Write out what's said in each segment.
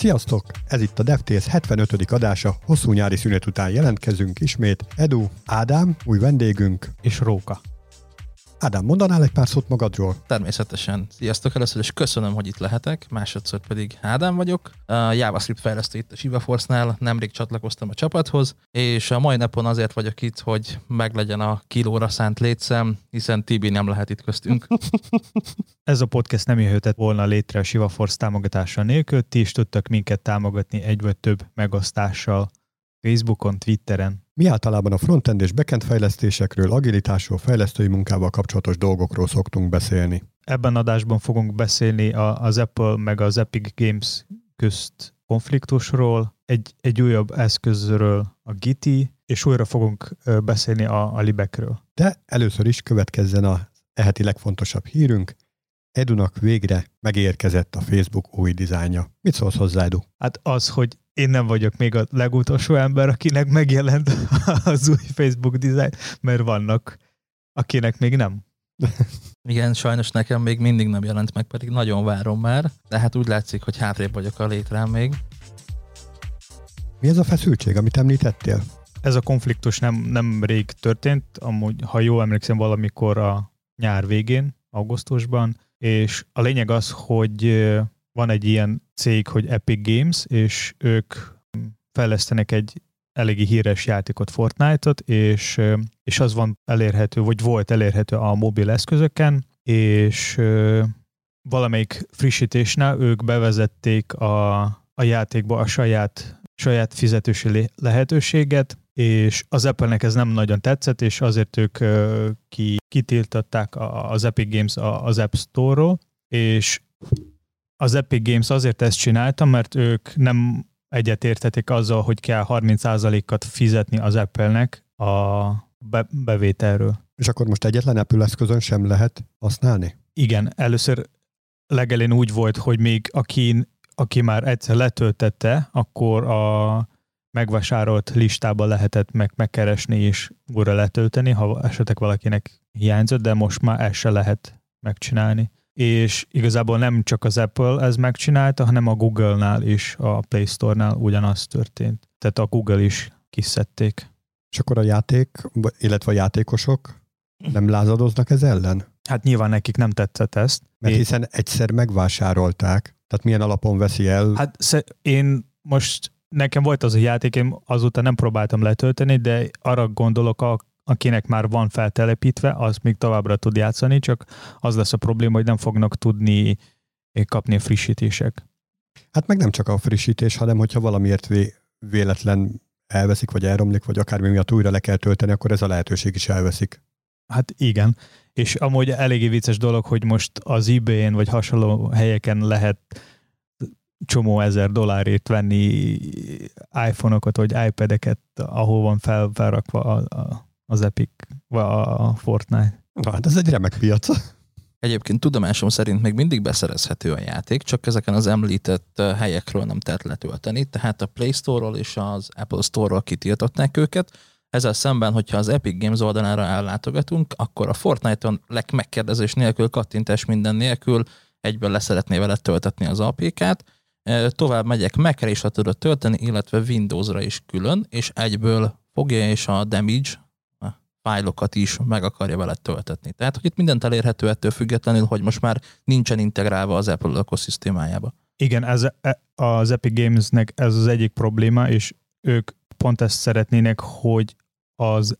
Sziasztok! Ez itt a DevTales 75. adása, hosszú nyári szünet után jelentkezünk ismét. Edu, Ádám, új vendégünk. És Róka. Ádám, mondanál egy pár szót magadról? Természetesen. Sziasztok először, és köszönöm, hogy itt lehetek. Másodszor pedig Ádám vagyok. A JavaScript fejlesztő itt a ShivaForce-nál, nemrég csatlakoztam a csapathoz, és a mai napon azért vagyok itt, hogy meglegyen a kilóra szánt létszem, hiszen Tibi nem lehet itt köztünk. Ez a podcast nem jöhetett volna létre a ShivaForce támogatása nélkül, ti is tudtak minket támogatni egy vagy több megosztással Facebookon, Twitteren, Mi általában a frontend és backend fejlesztésekről, agilitásról, fejlesztői munkával kapcsolatos dolgokról szoktunk beszélni. Ebben adásban fogunk beszélni az Apple meg az Epic Games közt konfliktusról, egy, egy újabb eszközről, a Giti, és újra fogunk beszélni a, a libekről. De először is következzen a eheti legfontosabb hírünk. Edunak végre megérkezett a Facebook új dizájnja. Mit szólsz hozzá, Edu? Hát az, hogy én nem vagyok még a legutolsó ember, akinek megjelent az új Facebook design, mert vannak, akinek még nem. Igen, sajnos nekem még mindig nem jelent meg, pedig nagyon várom már, de hát úgy látszik, hogy hátrébb vagyok a létrán még. Mi ez a feszültség, amit említettél? Ez a konfliktus nem, nem rég történt, amúgy, ha jól emlékszem, valamikor a nyár végén, augusztusban, és a lényeg az, hogy van egy ilyen cég, hogy Epic Games, és ők fejlesztenek egy eléggé híres játékot, Fortnite-ot, és, és az van elérhető, vagy volt elérhető a mobil eszközöken, és valamelyik frissítésnál ők bevezették a, a játékba a saját saját fizetősi lé- lehetőséget, és az Apple-nek ez nem nagyon tetszett, és azért ők ki, kitiltották a- az Epic Games az App Store-ról, és az Epic Games azért ezt csinálta, mert ők nem egyetértetik azzal, hogy kell 30%-at fizetni az Apple-nek a be- bevételről. És akkor most egyetlen Apple eszközön sem lehet használni? Igen, először legelén úgy volt, hogy még aki, aki már egyszer letöltette, akkor a megvásárolt listában lehetett meg, megkeresni és újra letölteni, ha esetleg valakinek hiányzott, de most már ezt se lehet megcsinálni. És igazából nem csak az Apple ez megcsinálta, hanem a Google-nál is, a Play Store-nál ugyanaz történt. Tehát a Google is kiszedték. És akkor a játék, illetve a játékosok nem lázadoznak ez ellen? Hát nyilván nekik nem tetszett ezt. Mert hiszen egyszer megvásárolták, tehát milyen alapon veszi el? Hát én most, nekem volt az a játék, én azóta nem próbáltam letölteni, de arra gondolok, akinek már van feltelepítve, az még továbbra tud játszani, csak az lesz a probléma, hogy nem fognak tudni kapni a frissítések. Hát meg nem csak a frissítés, hanem hogyha valamiért vé- véletlen elveszik, vagy elromlik, vagy akármi miatt újra le kell tölteni, akkor ez a lehetőség is elveszik. Hát igen, és amúgy eléggé vicces dolog, hogy most az ebay-en vagy hasonló helyeken lehet csomó ezer dollárért venni iPhone-okat vagy iPad-eket, ahol van fel, felrakva a, a, az Epic, vagy a, Fortnite. Na, hát ez egy remek piac. Egyébként tudomásom szerint még mindig beszerezhető a játék, csak ezeken az említett ö, helyekről nem tehet letölteni, tehát a Play Store-ról és az Apple Store-ról kitiltották őket. Ezzel szemben, hogyha az Epic Games oldalára ellátogatunk, akkor a Fortnite-on megkérdezés nélkül, kattintás minden nélkül egyből leszeretné vele töltetni az APK-t. Ö, Tovább megyek, Mac-re is le tudod tölteni, illetve Windows-ra is külön, és egyből fogja és a Damage fájlokat is meg akarja vele töltetni. Tehát, hogy itt mindent elérhető ettől függetlenül, hogy most már nincsen integrálva az Apple ökoszisztémájába. Igen, ez, e- az Epic Gamesnek ez az egyik probléma, és ők pont ezt szeretnének, hogy az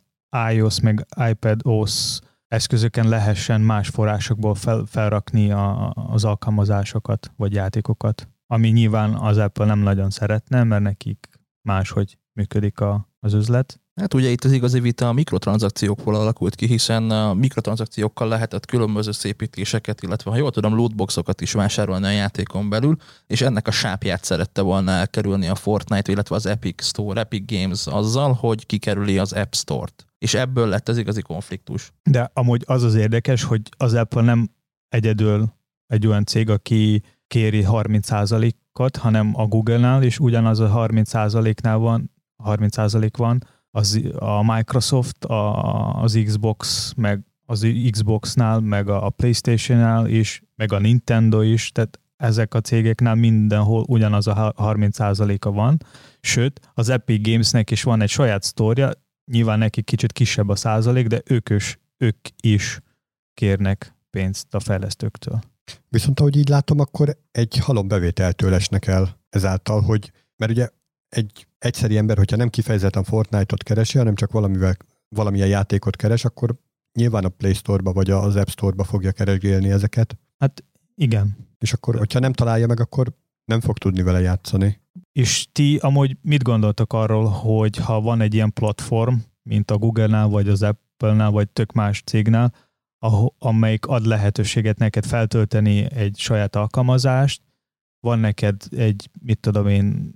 iOS meg iPad OS eszközöken lehessen más forrásokból fel, felrakni a, az alkalmazásokat vagy játékokat, ami nyilván az Apple nem nagyon szeretne, mert nekik máshogy működik a, az üzlet. Hát ugye itt az igazi vita a mikrotranszakciókból alakult ki, hiszen a mikrotranszakciókkal lehetett különböző szépítéseket, illetve ha jól tudom, lootboxokat is vásárolni a játékon belül, és ennek a sápját szerette volna elkerülni a Fortnite, illetve az Epic Store, Epic Games azzal, hogy kikerüli az App Store-t. És ebből lett az igazi konfliktus. De amúgy az az érdekes, hogy az Apple nem egyedül egy olyan cég, aki kéri 30%-ot, hanem a Google-nál is ugyanaz a 30%-nál van, 30% van, az, a Microsoft, a, az Xbox, meg az Xbox-nál, meg a, PlayStation-nál is, meg a Nintendo is, tehát ezek a cégeknál mindenhol ugyanaz a 30%-a van, sőt, az Epic Gamesnek is van egy saját sztória, nyilván neki kicsit kisebb a százalék, de ők is, ők is kérnek pénzt a fejlesztőktől. Viszont ahogy így látom, akkor egy halom bevételtől esnek el ezáltal, hogy, mert ugye egy egyszeri ember, hogyha nem kifejezetten Fortnite-ot keresi, hanem csak valamivel, valamilyen játékot keres, akkor nyilván a Play Store-ba vagy az App Store-ba fogja keresgélni ezeket. Hát igen. És akkor, hogyha nem találja meg, akkor nem fog tudni vele játszani. És ti amúgy mit gondoltok arról, hogy ha van egy ilyen platform, mint a Google-nál, vagy az Apple-nál, vagy tök más cégnál, amelyik ad lehetőséget neked feltölteni egy saját alkalmazást, van neked egy, mit tudom én,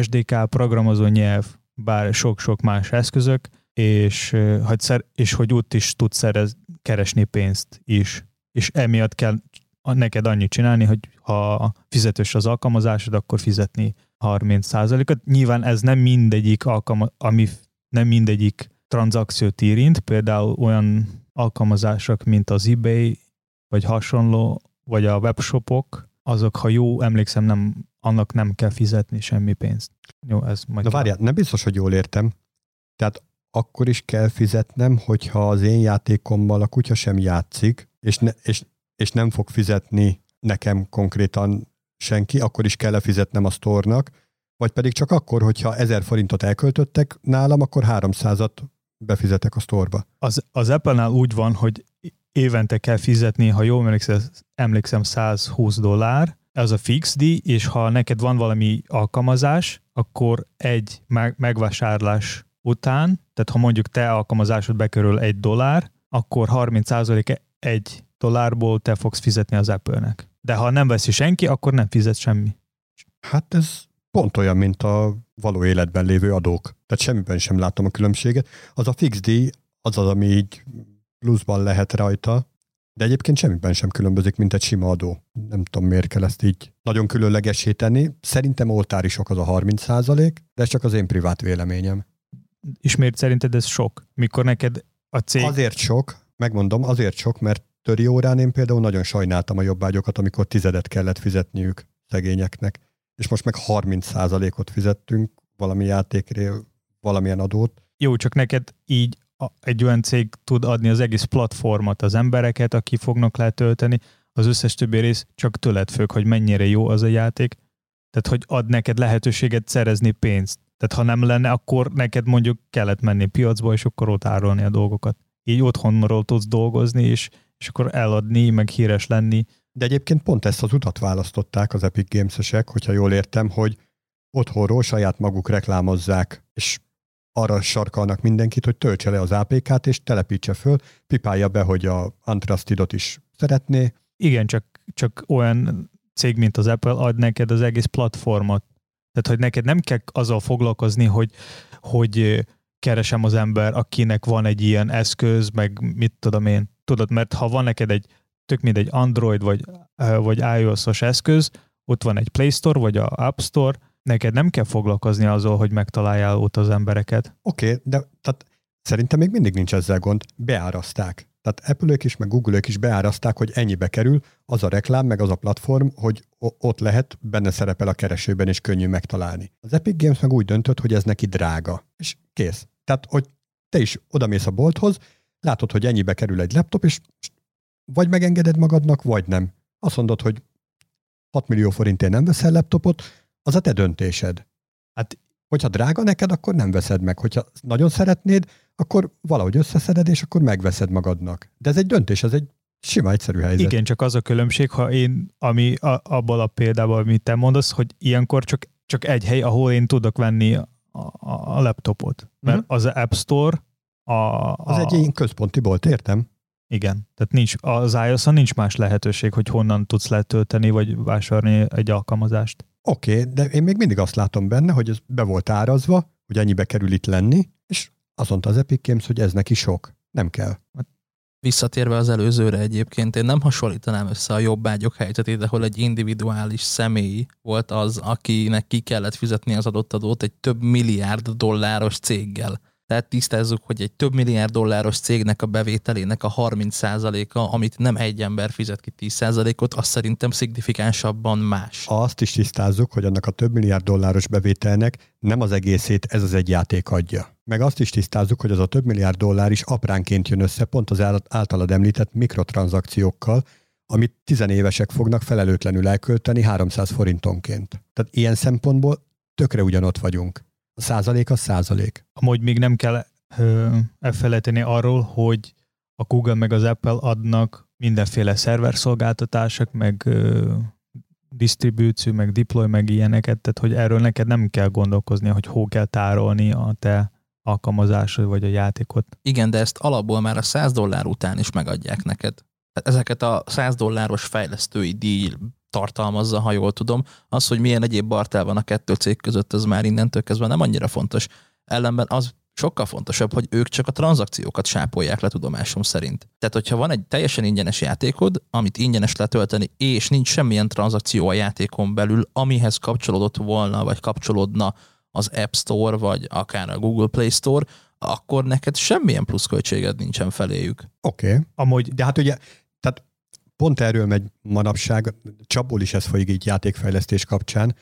SDK, programozó nyelv, bár sok-sok más eszközök, és hogy, szer, és hogy ott is tudsz szerez, keresni pénzt is. És emiatt kell neked annyit csinálni, hogy ha fizetős az alkalmazásod, akkor fizetni 30%-ot. Nyilván ez nem mindegyik alkalma, ami nem mindegyik tranzakciót érint, például olyan alkalmazások, mint az eBay, vagy hasonló, vagy a webshopok, azok, ha jó emlékszem, nem, annak nem kell fizetni semmi pénzt. Jó, ez majd... Na várjál, nem biztos, hogy jól értem. Tehát akkor is kell fizetnem, hogyha az én játékommal a kutya sem játszik, és, ne, és, és nem fog fizetni nekem konkrétan senki, akkor is kell fizetnem a sztornak, vagy pedig csak akkor, hogyha 1000 forintot elköltöttek nálam, akkor 300-at befizetek a sztorba. Az, az Apple-nál úgy van, hogy évente kell fizetni, ha jól emlékszem, emlékszem 120 dollár, ez a fix díj, és ha neked van valami alkalmazás, akkor egy megvásárlás után, tehát ha mondjuk te alkalmazásod bekerül egy dollár, akkor 30% egy dollárból te fogsz fizetni az Apple-nek. De ha nem veszi senki, akkor nem fizet semmi. Hát ez pont olyan, mint a való életben lévő adók. Tehát semmiben sem látom a különbséget. Az a fix díj, az az, ami így pluszban lehet rajta, de egyébként semmiben sem különbözik, mint egy sima adó. Nem tudom, miért kell ezt így nagyon különlegesé tenni. Szerintem oltári sok az a 30 százalék, de ez csak az én privát véleményem. És miért szerinted ez sok? Mikor neked a cég... Azért sok, megmondom, azért sok, mert töri órán én például nagyon sajnáltam a jobbágyokat, amikor tizedet kellett fizetniük szegényeknek. És most meg 30 százalékot fizettünk valami játékre, valamilyen adót. Jó, csak neked így egy olyan cég tud adni az egész platformot, az embereket, aki fognak letölteni, az összes többi rész csak tőled függ, hogy mennyire jó az a játék. Tehát, hogy ad neked lehetőséget szerezni pénzt. Tehát, ha nem lenne, akkor neked mondjuk kellett menni piacba, és akkor ott árulni a dolgokat. Így otthonról tudsz dolgozni, és, és akkor eladni, meg híres lenni. De egyébként pont ezt az utat választották az Epic Games-esek, hogyha jól értem, hogy otthonról saját maguk reklámozzák, és arra sarkalnak mindenkit, hogy töltse le az APK-t, és telepítse föl, pipálja be, hogy a Antrustedot is szeretné. Igen, csak, csak olyan cég, mint az Apple ad neked az egész platformot. Tehát, hogy neked nem kell azzal foglalkozni, hogy, hogy keresem az ember, akinek van egy ilyen eszköz, meg mit tudom én. Tudod, mert ha van neked egy tök mint egy Android vagy, vagy iOS-os eszköz, ott van egy Play Store vagy a App Store, neked nem kell foglalkozni azzal, hogy megtaláljál ott az embereket. Oké, okay, de tehát szerintem még mindig nincs ezzel gond. Beáraszták. Tehát apple is, meg google is beáraszták, hogy ennyibe kerül az a reklám, meg az a platform, hogy ott lehet, benne szerepel a keresőben, és könnyű megtalálni. Az Epic Games meg úgy döntött, hogy ez neki drága. És kész. Tehát, hogy te is odamész a bolthoz, látod, hogy ennyibe kerül egy laptop, és vagy megengeded magadnak, vagy nem. Azt mondod, hogy 6 millió forintért nem veszel laptopot, az a te döntésed. Hát, hogyha drága neked, akkor nem veszed meg. Hogyha nagyon szeretnéd, akkor valahogy összeszeded, és akkor megveszed magadnak. De ez egy döntés, ez egy sima, egyszerű helyzet. Igen, csak az a különbség, ha én, ami a, abban a példában, amit te mondasz, hogy ilyenkor csak, csak egy hely, ahol én tudok venni a, a, a laptopot. Mert mm-hmm. az App Store a, a... Az egy ilyen központi bolt, értem? Igen, tehát nincs, az ios nincs más lehetőség, hogy honnan tudsz letölteni, vagy vásárolni egy alkalmazást. Oké, okay, de én még mindig azt látom benne, hogy ez be volt árazva, hogy ennyibe kerül itt lenni, és azt mondta az Epic Games, hogy ez neki sok. Nem kell. Hát visszatérve az előzőre egyébként, én nem hasonlítanám össze a jobbágyok helyzetét, ahol egy individuális személy volt az, akinek ki kellett fizetni az adott adót egy több milliárd dolláros céggel. Tehát tisztázzuk, hogy egy több milliárd dolláros cégnek a bevételének a 30%-a, amit nem egy ember fizet ki 10%-ot, az szerintem szignifikánsabban más. Azt is tisztázzuk, hogy annak a több milliárd dolláros bevételnek nem az egészét ez az egy játék adja. Meg azt is tisztázzuk, hogy az a több milliárd dollár is apránként jön össze pont az általad említett mikrotranszakciókkal, amit tizenévesek fognak felelőtlenül elkölteni 300 forintonként. Tehát ilyen szempontból tökre ugyanott vagyunk. A százalék a százalék. Amúgy még nem kell elfelejteni arról, hogy a Google meg az Apple adnak mindenféle szerverszolgáltatások, meg ö, disztribúció, meg deploy, meg ilyeneket, tehát hogy erről neked nem kell gondolkozni, hogy hol kell tárolni a te alkalmazásod vagy a játékot. Igen, de ezt alapból már a 100 dollár után is megadják neked. Ezeket a 100 dolláros fejlesztői díj tartalmazza, ha jól tudom. Az, hogy milyen egyéb bartál van a kettő cég között, az már innentől kezdve nem annyira fontos. Ellenben az sokkal fontosabb, hogy ők csak a tranzakciókat sápolják le tudomásom szerint. Tehát, hogyha van egy teljesen ingyenes játékod, amit ingyenes letölteni, és nincs semmilyen tranzakció a játékon belül, amihez kapcsolódott volna, vagy kapcsolódna az App Store, vagy akár a Google Play Store, akkor neked semmilyen pluszköltséged nincsen feléjük. Oké. Okay. Amúgy, de hát ugye pont erről megy manapság, csapból is ez folyik így játékfejlesztés kapcsán,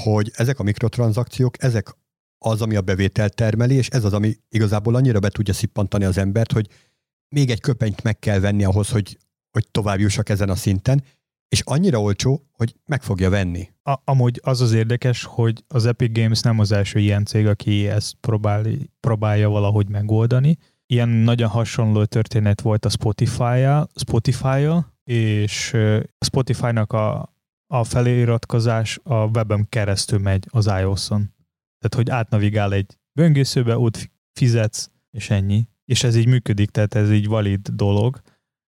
hogy ezek a mikrotranszakciók, ezek az, ami a bevételt termeli, és ez az, ami igazából annyira be tudja szippantani az embert, hogy még egy köpenyt meg kell venni ahhoz, hogy, hogy tovább jussak ezen a szinten, és annyira olcsó, hogy meg fogja venni. A, amúgy az az érdekes, hogy az Epic Games nem az első ilyen cég, aki ezt próbál, próbálja valahogy megoldani. Ilyen nagyon hasonló történet volt a Spotify-jal, Spotify-jal és a Spotify-nak a, a feliratkozás a webem keresztül megy az iOS-on. Tehát, hogy átnavigál egy böngészőbe, ott fizetsz, és ennyi. És ez így működik, tehát ez így valid dolog.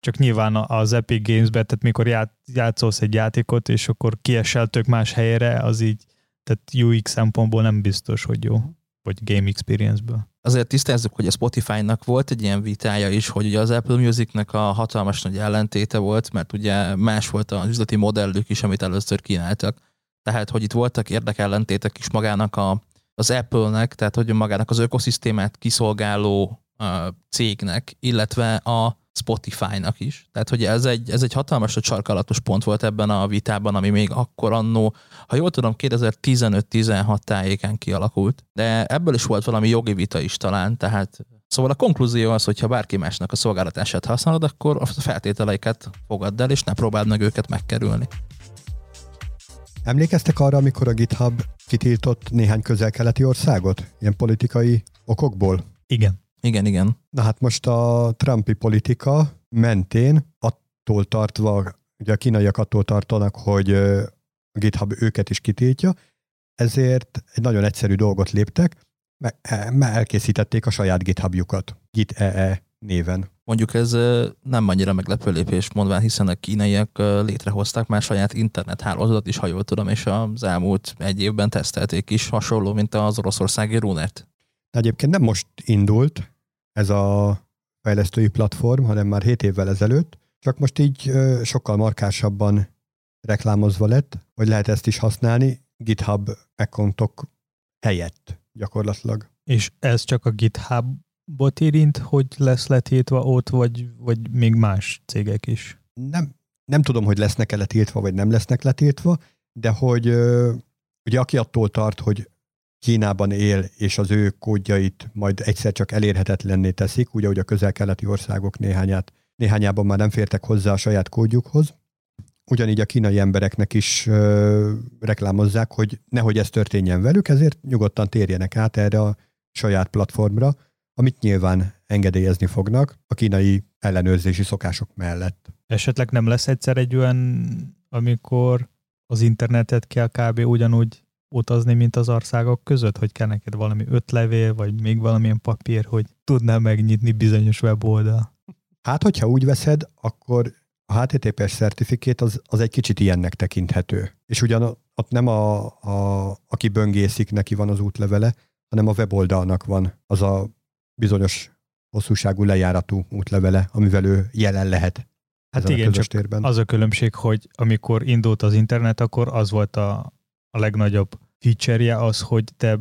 Csak nyilván az Epic Games-ben, tehát mikor ját, játszolsz egy játékot, és akkor kiesel tök más helyre, az így, tehát UX szempontból nem biztos, hogy jó, vagy game experience-ből azért tisztázzuk, hogy a Spotify-nak volt egy ilyen vitája is, hogy ugye az Apple Music-nek a hatalmas nagy ellentéte volt, mert ugye más volt az üzleti modellük is, amit először kínáltak. Tehát, hogy itt voltak érdekellentétek is magának a, az Apple-nek, tehát hogy magának az ökoszisztémát kiszolgáló uh, cégnek, illetve a Spotify-nak is. Tehát, hogy ez egy, ez egy hatalmas sarkalatos pont volt ebben a vitában, ami még akkor annó, ha jól tudom, 2015-16 tájéken kialakult. De ebből is volt valami jogi vita is talán, tehát Szóval a konklúzió az, hogy ha bárki másnak a szolgáltatását használod, akkor a feltételeiket fogadd el, és ne próbáld meg őket megkerülni. Emlékeztek arra, amikor a GitHub kitiltott néhány közel-keleti országot? Ilyen politikai okokból? Igen. Igen, igen. Na hát most a Trumpi politika mentén attól tartva, ugye a kínaiak attól tartanak, hogy a GitHub őket is kitiltja, ezért egy nagyon egyszerű dolgot léptek, mert elkészítették a saját GitHubjukat, GitEE néven. Mondjuk ez nem annyira meglepő lépés, mondván, hiszen a kínaiak létrehozták már saját internethálózatot is, ha jól tudom, és az elmúlt egy évben tesztelték is, hasonló, mint az oroszországi Runert. Egyébként nem most indult ez a fejlesztői platform, hanem már 7 évvel ezelőtt, csak most így sokkal markásabban reklámozva lett, hogy lehet ezt is használni GitHub accountok helyett gyakorlatilag. És ez csak a GitHub-bot érint, hogy lesz letiltva ott, vagy, vagy még más cégek is? Nem, nem tudom, hogy lesznek-e letiltva, vagy nem lesznek letiltva, de hogy ugye aki attól tart, hogy Kínában él, és az ő kódjait majd egyszer csak elérhetetlenné teszik, ugye, hogy a közel-keleti országok néhányát, néhányában már nem fértek hozzá a saját kódjukhoz. Ugyanígy a kínai embereknek is ö, reklámozzák, hogy nehogy ez történjen velük, ezért nyugodtan térjenek át erre a saját platformra, amit nyilván engedélyezni fognak a kínai ellenőrzési szokások mellett. Esetleg nem lesz egyszer egy olyan, amikor az internetet kell kb. ugyanúgy utazni, mint az országok között, hogy kell neked valami öt levél, vagy még valamilyen papír, hogy tudnál megnyitni bizonyos weboldal? Hát, hogyha úgy veszed, akkor a HTTPS certifikét az, az egy kicsit ilyennek tekinthető. És ugyan ott nem a, a, aki böngészik, neki van az útlevele, hanem a weboldalnak van az a bizonyos hosszúságú lejáratú útlevele, amivel ő jelen lehet. Hát igen, a csak térben. az a különbség, hogy amikor indult az internet, akkor az volt a, a legnagyobb feature az, hogy te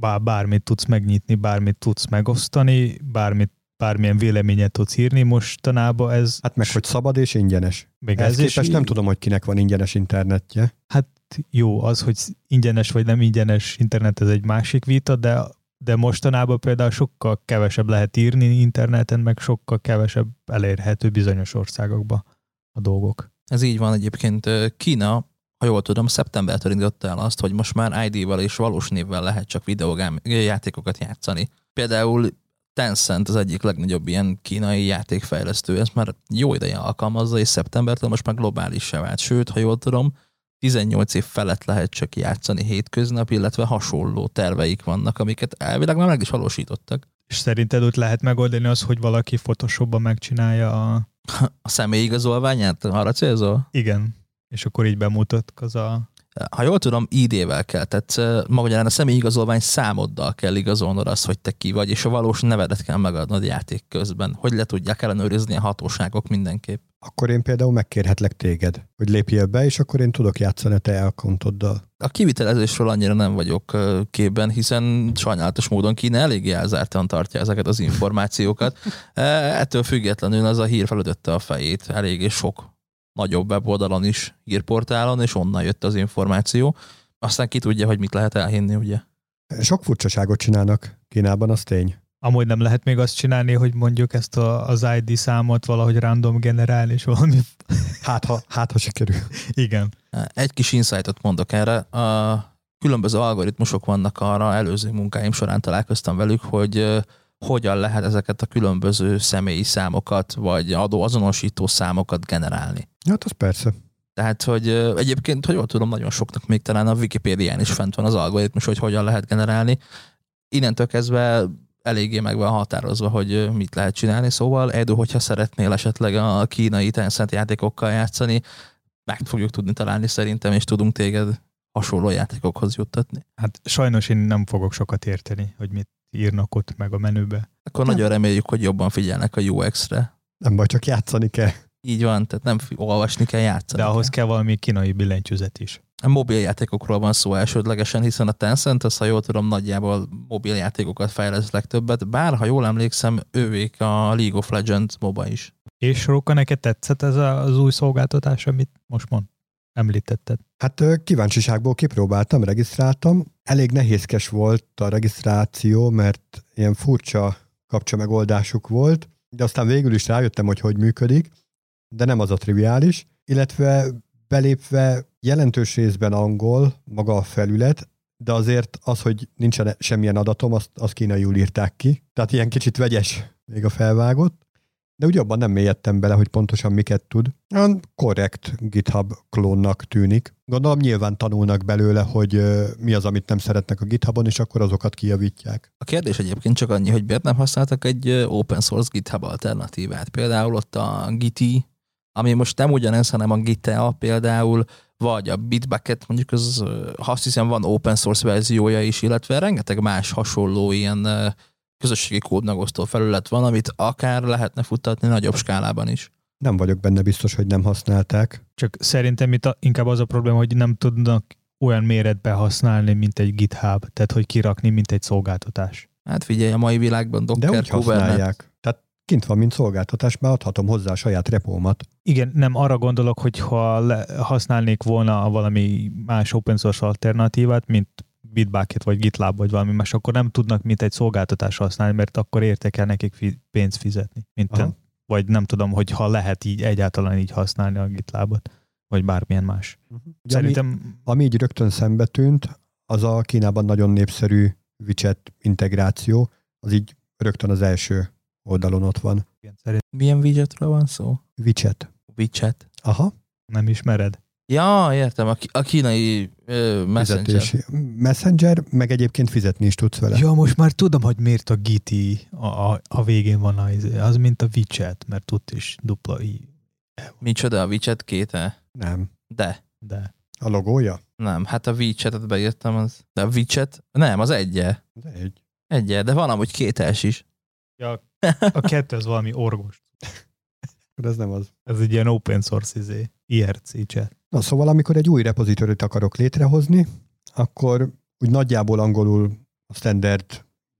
bár, bármit tudsz megnyitni, bármit tudsz megosztani, bármit bármilyen véleményet tudsz írni mostanában ez... Hát meg, hogy szabad és ingyenes. Még ez képest nem tudom, hogy kinek van ingyenes internetje. Hát jó, az, hogy ingyenes vagy nem ingyenes internet, ez egy másik vita, de, de mostanában például sokkal kevesebb lehet írni interneten, meg sokkal kevesebb elérhető bizonyos országokba a dolgok. Ez így van egyébként. Kína, ha jól tudom, szeptembertől indította el azt, hogy most már ID-val és valós névvel lehet csak videójátékokat játszani. Például Tencent az egyik legnagyobb ilyen kínai játékfejlesztő, ezt már jó ideje alkalmazza, és szeptembertől most már globális se vált. Sőt, ha jól tudom, 18 év felett lehet csak játszani hétköznap, illetve hasonló terveik vannak, amiket elvileg már meg is valósítottak. És szerinted ott lehet megoldani az, hogy valaki Photoshopban megcsinálja a... A személyi igazolványát? Arra célzol? Igen. És akkor így bemutatkoz a ha jól tudom, ID-vel kell, tehát magyarán a személyi igazolvány számoddal kell igazolnod azt, hogy te ki vagy, és a valós nevedet kell megadnod játék közben, hogy le tudják ellenőrizni a hatóságok mindenképp. Akkor én például megkérhetlek téged, hogy lépjél be, és akkor én tudok játszani a te elkontoddal. A kivitelezésről annyira nem vagyok képben, hiszen sajnálatos módon Kína elég elzártan tartja ezeket az információkat. Ettől függetlenül az a hír felütötte a fejét, eléggé sok nagyobb weboldalon is, hírportálon, és onnan jött az információ. Aztán ki tudja, hogy mit lehet elhinni, ugye? Sok furcsaságot csinálnak Kínában, az tény. Amúgy nem lehet még azt csinálni, hogy mondjuk ezt a, az ID számot valahogy random generálni, és valami... Hát ha, hát, ha sikerül. Igen. Egy kis insightot mondok erre. A különböző algoritmusok vannak arra, előző munkáim során találkoztam velük, hogy hogyan lehet ezeket a különböző személyi számokat, vagy adóazonosító számokat generálni. Hát az persze. Tehát, hogy egyébként, hogy jól tudom, nagyon soknak még talán a Wikipédián is fent van az algoritmus, hogy hogyan lehet generálni. Innentől kezdve eléggé meg van határozva, hogy mit lehet csinálni. Szóval, Edu, hogyha szeretnél esetleg a kínai Tencent játékokkal játszani, meg fogjuk tudni találni szerintem, és tudunk téged hasonló játékokhoz juttatni. Hát sajnos én nem fogok sokat érteni, hogy mit írnak ott meg a menübe. Akkor nagyon reméljük, hogy jobban figyelnek a UX-re. Nem baj, csak játszani kell. Így van, tehát nem olvasni kell, játszani De ahhoz kell. kell valami kínai billentyűzet is. A mobiljátékokról van szó elsődlegesen, hiszen a Tencent, az, ha jól tudom, nagyjából mobiljátékokat fejlesz legtöbbet, bár, ha jól emlékszem, ővék a League of Legends MOBA is. És Róka, neked tetszett ez az új szolgáltatás, amit most mond? Említetted. Hát kíváncsiságból kipróbáltam, regisztráltam. Elég nehézkes volt a regisztráció, mert ilyen furcsa kapcsa megoldásuk volt, de aztán végül is rájöttem, hogy hogy működik, de nem az a triviális, illetve belépve jelentős részben angol maga a felület, de azért az, hogy nincsen semmilyen adatom, azt, azt kínaiul írták ki. Tehát ilyen kicsit vegyes még a felvágott de úgy abban nem mélyedtem bele, hogy pontosan miket tud. Olyan korrekt GitHub klónnak tűnik. Gondolom nyilván tanulnak belőle, hogy mi az, amit nem szeretnek a GitHubon, és akkor azokat kijavítják. A kérdés egyébként csak annyi, hogy miért nem használtak egy open source GitHub alternatívát. Például ott a Giti, ami most nem ugyanez, hanem a Gitea például, vagy a Bitbucket, mondjuk az, azt hiszem van open source verziója is, illetve rengeteg más hasonló ilyen közösségi kódmegosztó felület van, amit akár lehetne futtatni nagyobb skálában is. Nem vagyok benne biztos, hogy nem használták. Csak szerintem itt a, inkább az a probléma, hogy nem tudnak olyan méretbe használni, mint egy GitHub, tehát hogy kirakni, mint egy szolgáltatás. Hát figyelj, a mai világban Docker, De úgy használják. Tehát kint van, mint szolgáltatás, mert adhatom hozzá a saját repómat. Igen, nem arra gondolok, hogy ha használnék volna valami más open source alternatívát, mint Bitbucket vagy GitLab vagy valami más, akkor nem tudnak mint egy szolgáltatás használni, mert akkor értek el nekik fi- pénzt fizetni. Mint vagy nem tudom, hogy ha lehet így egyáltalán így használni a GitLabot, vagy bármilyen más. Uh-huh. Szerintem... Ami, ami így rögtön szembe tűnt, az a Kínában nagyon népszerű WeChat integráció, az így rögtön az első oldalon ott van. Milyen widgetről van szó? WeChat. WeChat. Aha. Nem ismered? Ja, értem, a, a kínai ö, messenger. Fizetési. Messenger, meg egyébként fizetni is tudsz vele. Ja, most már tudom, hogy miért a Giti a, a, a végén van az, az, mint a WeChat, mert tud is dupla i. Micsoda a WeChat két -e? Nem. De. De. A logója? Nem, hát a WeChat-et beírtam, az, de a WeChat, nem, az egye. De egy. Egye, de van amúgy két es is. Ja, a kettő az valami orvos. ez nem az. Ez egy ilyen open source izé, IRC chat. Na szóval, amikor egy új repozitórit akarok létrehozni, akkor úgy nagyjából angolul a standard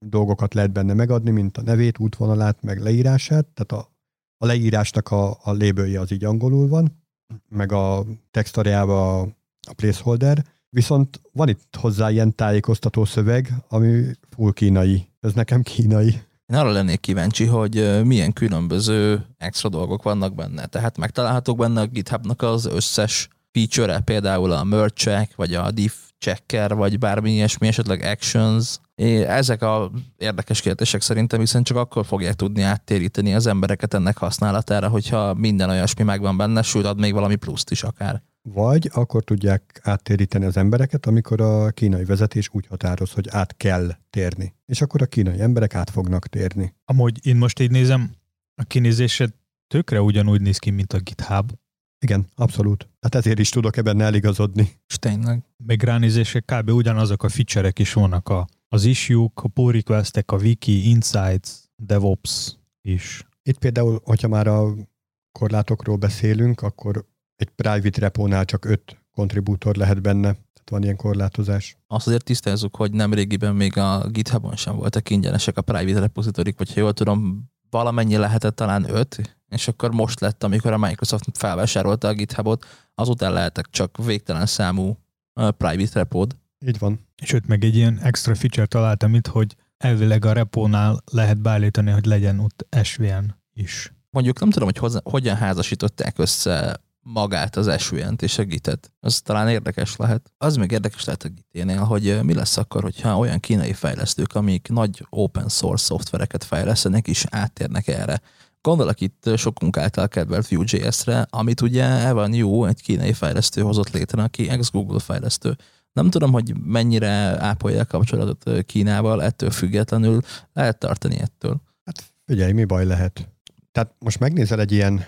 dolgokat lehet benne megadni, mint a nevét, útvonalát, meg leírását, tehát a, a leírásnak a, a labelje az így angolul van, meg a textarjában a placeholder, viszont van itt hozzá ilyen tájékoztató szöveg, ami full kínai. Ez nekem kínai. Én arra lennék kíváncsi, hogy milyen különböző extra dolgok vannak benne. Tehát megtalálhatók benne a GitHubnak az összes feature-e, például a merge check, vagy a diff checker, vagy bármi ilyesmi, esetleg actions. Ezek a érdekes kérdések szerintem, hiszen csak akkor fogják tudni áttéríteni az embereket ennek használatára, hogyha minden olyasmi megvan benne, sőt ad még valami pluszt is akár. Vagy akkor tudják áttéríteni az embereket, amikor a kínai vezetés úgy határoz, hogy át kell térni. És akkor a kínai emberek át fognak térni. Amúgy én most így nézem, a kinézése tökre ugyanúgy néz ki, mint a GitHub. Igen, abszolút. Hát ezért is tudok ebben eligazodni. És tényleg. Meg ránézésre kb. ugyanazok a feature-ek is vannak a, az issue a pull requestek, a wiki, insights, DevOps is. Itt például, hogyha már a korlátokról beszélünk, akkor egy private repónál csak öt kontribútor lehet benne, tehát van ilyen korlátozás. Azt azért tisztázzuk, hogy nem régiben még a GitHubon sem voltak ingyenesek a private repozitorik, vagy ha jól tudom, valamennyi lehetett talán öt, és akkor most lett, amikor a Microsoft felvásárolta a GitHubot, azután lehetek csak végtelen számú private repód. Így van. Sőt, meg egy ilyen extra feature találtam itt, hogy elvileg a repónál lehet beállítani, hogy legyen ott SVN is. Mondjuk nem tudom, hogy hozzá, hogyan házasították össze magát az SVN-t és a Git-et. Az talán érdekes lehet. Az még érdekes lehet a Git-nél, hogy mi lesz akkor, hogyha olyan kínai fejlesztők, amik nagy open source szoftvereket fejlesztenek, is áttérnek erre. Gondolok itt sokunk által kedvelt Vue.js-re, amit ugye Evan Yu, egy kínai fejlesztő hozott létre, aki ex-Google fejlesztő. Nem tudom, hogy mennyire ápolja a kapcsolatot Kínával, ettől függetlenül lehet tartani ettől. Hát figyelj, mi baj lehet? Tehát most megnézel egy ilyen,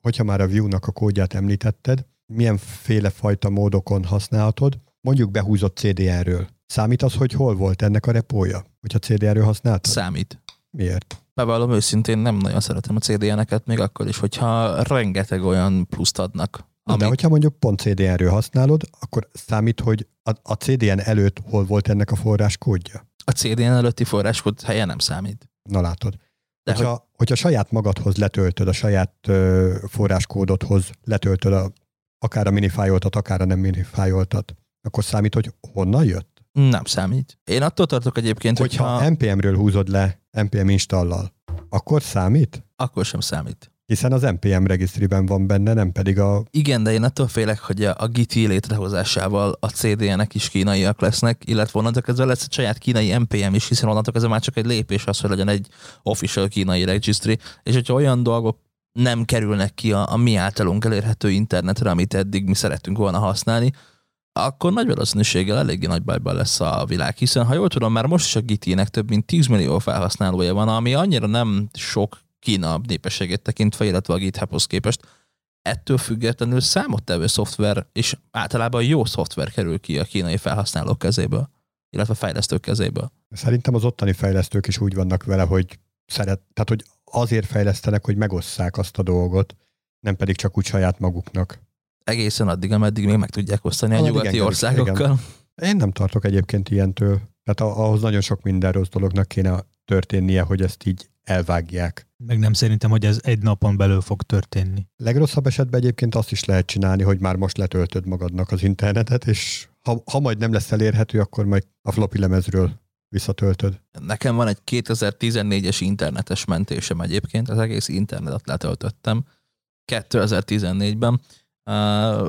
hogyha már a Vue-nak a kódját említetted, milyen féle fajta módokon használhatod, mondjuk behúzott CDR-ről. Számít az, hogy hol volt ennek a repója? Hogyha CDR-ről használtad? Számít. Miért? Bevallom őszintén nem nagyon szeretem a CDN-eket, még akkor is, hogyha rengeteg olyan pluszt adnak. Ami... De hogyha mondjuk pont CDN-ről használod, akkor számít, hogy a, a CDN előtt hol volt ennek a forráskódja? A CDN előtti forráskód helye nem számít. Na látod. De hogyha, hogy... hogyha saját magadhoz letöltöd, a saját ö, forráskódodhoz letöltöd a, akár a minifájoltat, akár a nem minifájoltat, akkor számít, hogy honnan jött? Nem számít. Én attól tartok egyébként, hogyha... hogyha NPM-ről húzod le NPM installal, akkor számít? Akkor sem számít. Hiszen az NPM regisztriben van benne, nem pedig a... Igen, de én attól félek, hogy a, a Git létrehozásával a CDN-ek is kínaiak lesznek, illetve onnantól kezdve lesz egy saját kínai NPM is, hiszen onnantól kezdve már csak egy lépés az, hogy legyen egy official kínai registry, és hogyha olyan dolgok nem kerülnek ki a, a mi általunk elérhető internetre, amit eddig mi szerettünk volna használni, akkor nagy valószínűséggel eléggé nagy bajban lesz a világ, hiszen ha jól tudom, már most is a Gitinek több mint 10 millió felhasználója van, ami annyira nem sok Kína népességét tekintve, illetve a GitHubhoz képest. Ettől függetlenül számottevő szoftver, és általában jó szoftver kerül ki a kínai felhasználók kezéből, illetve fejlesztők kezéből. Szerintem az ottani fejlesztők is úgy vannak vele, hogy szeret, tehát hogy azért fejlesztenek, hogy megosszák azt a dolgot, nem pedig csak úgy saját maguknak egészen addig, ameddig még meg tudják osztani a nyugati igen, országokkal. Igen. Én nem tartok egyébként ilyentől. Tehát ahhoz nagyon sok minden rossz dolognak kéne történnie, hogy ezt így elvágják. Meg nem szerintem, hogy ez egy napon belül fog történni. Legrosszabb esetben egyébként azt is lehet csinálni, hogy már most letöltöd magadnak az internetet, és ha, ha majd nem lesz elérhető, akkor majd a floppy lemezről visszatöltöd. Nekem van egy 2014-es internetes mentésem egyébként, az egész internetet letöltöttem 2014-ben,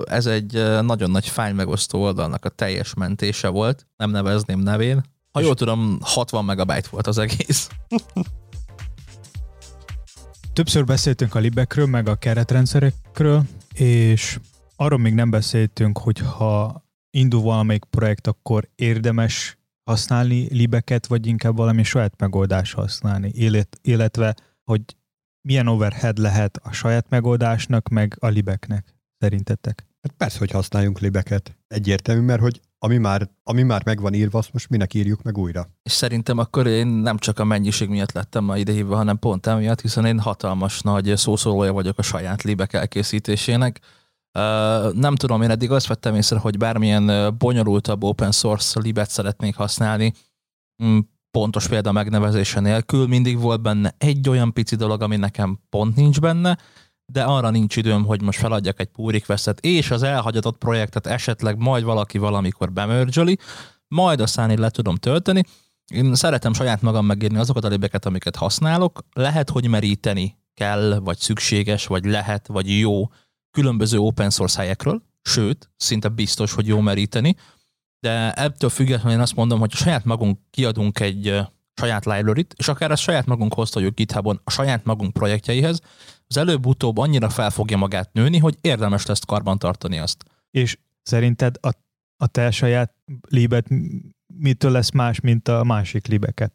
ez egy nagyon nagy fájl megosztó oldalnak a teljes mentése volt, nem nevezném nevén. Ha jól tudom, 60 megabyte volt az egész. Többször beszéltünk a libekről, meg a keretrendszerekről, és arról még nem beszéltünk, hogy ha indul valamelyik projekt, akkor érdemes használni libeket, vagy inkább valami saját megoldás használni, illetve, hogy milyen overhead lehet a saját megoldásnak, meg a libeknek szerintetek? Hát persze, hogy használjunk libeket. Egyértelmű, mert hogy ami már, ami már meg van írva, azt most minek írjuk meg újra. És szerintem akkor én nem csak a mennyiség miatt lettem ma idehívva, hanem pont emiatt, hiszen én hatalmas nagy szószólója vagyok a saját libek elkészítésének. Uh, nem tudom, én eddig azt vettem észre, hogy bármilyen bonyolultabb open source libet szeretnék használni, mm, pontos példa megnevezése nélkül. Mindig volt benne egy olyan pici dolog, ami nekem pont nincs benne, de arra nincs időm, hogy most feladjak egy pull requestet, és az elhagyatott projektet esetleg majd valaki valamikor bemörgyöli, majd aztán én le tudom tölteni. Én szeretem saját magam megírni azokat a libeket, amiket használok. Lehet, hogy meríteni kell, vagy szükséges, vagy lehet, vagy jó különböző open source helyekről, sőt, szinte biztos, hogy jó meríteni, de ebből függetlenül én azt mondom, hogy saját magunk kiadunk egy saját library-t, és akár ezt saját magunk hoztoljuk GitHubon a saját magunk projektjeihez, az előbb-utóbb annyira fel fogja magát nőni, hogy érdemes lesz karbantartani azt. És szerinted a, a te saját libet mitől lesz más, mint a másik libeket?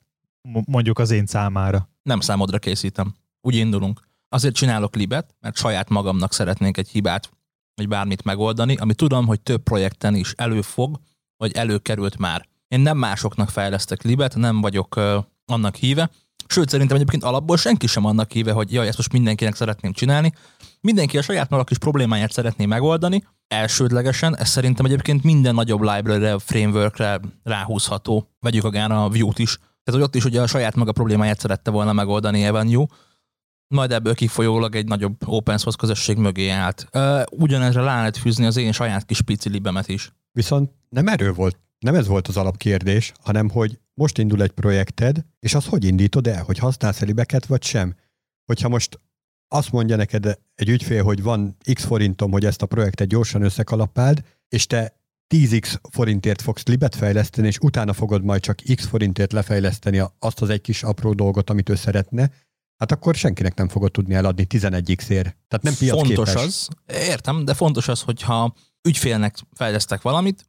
Mondjuk az én számára. Nem számodra készítem. Úgy indulunk. Azért csinálok libet, mert saját magamnak szeretnék egy hibát, vagy bármit megoldani, ami tudom, hogy több projekten is előfog, vagy előkerült már. Én nem másoknak fejlesztek libet, nem vagyok uh, annak híve, Sőt, szerintem egyébként alapból senki sem annak híve, hogy jaj, ezt most mindenkinek szeretném csinálni. Mindenki a saját maga kis problémáját szeretné megoldani, elsődlegesen, ez szerintem egyébként minden nagyobb library frameworkre ráhúzható. Vegyük akár a Vue-t is. Tehát, hogy ott is ugye a saját maga problémáját szerette volna megoldani Evan majd ebből kifolyólag egy nagyobb open source közösség mögé állt. Ugyanezre rá lehet fűzni az én saját kis pici libemet is. Viszont nem erről volt, nem ez volt az alapkérdés, hanem hogy most indul egy projekted, és az hogy indítod el, hogy használsz elibeket, vagy sem? Hogyha most azt mondja neked egy ügyfél, hogy van x forintom, hogy ezt a projektet gyorsan összekalapáld, és te 10x forintért fogsz libet fejleszteni, és utána fogod majd csak x forintért lefejleszteni azt az egy kis apró dolgot, amit ő szeretne, hát akkor senkinek nem fogod tudni eladni 11x-ért. Tehát nem piacképes. Fontos az, értem, de fontos az, hogyha ügyfélnek fejlesztek valamit,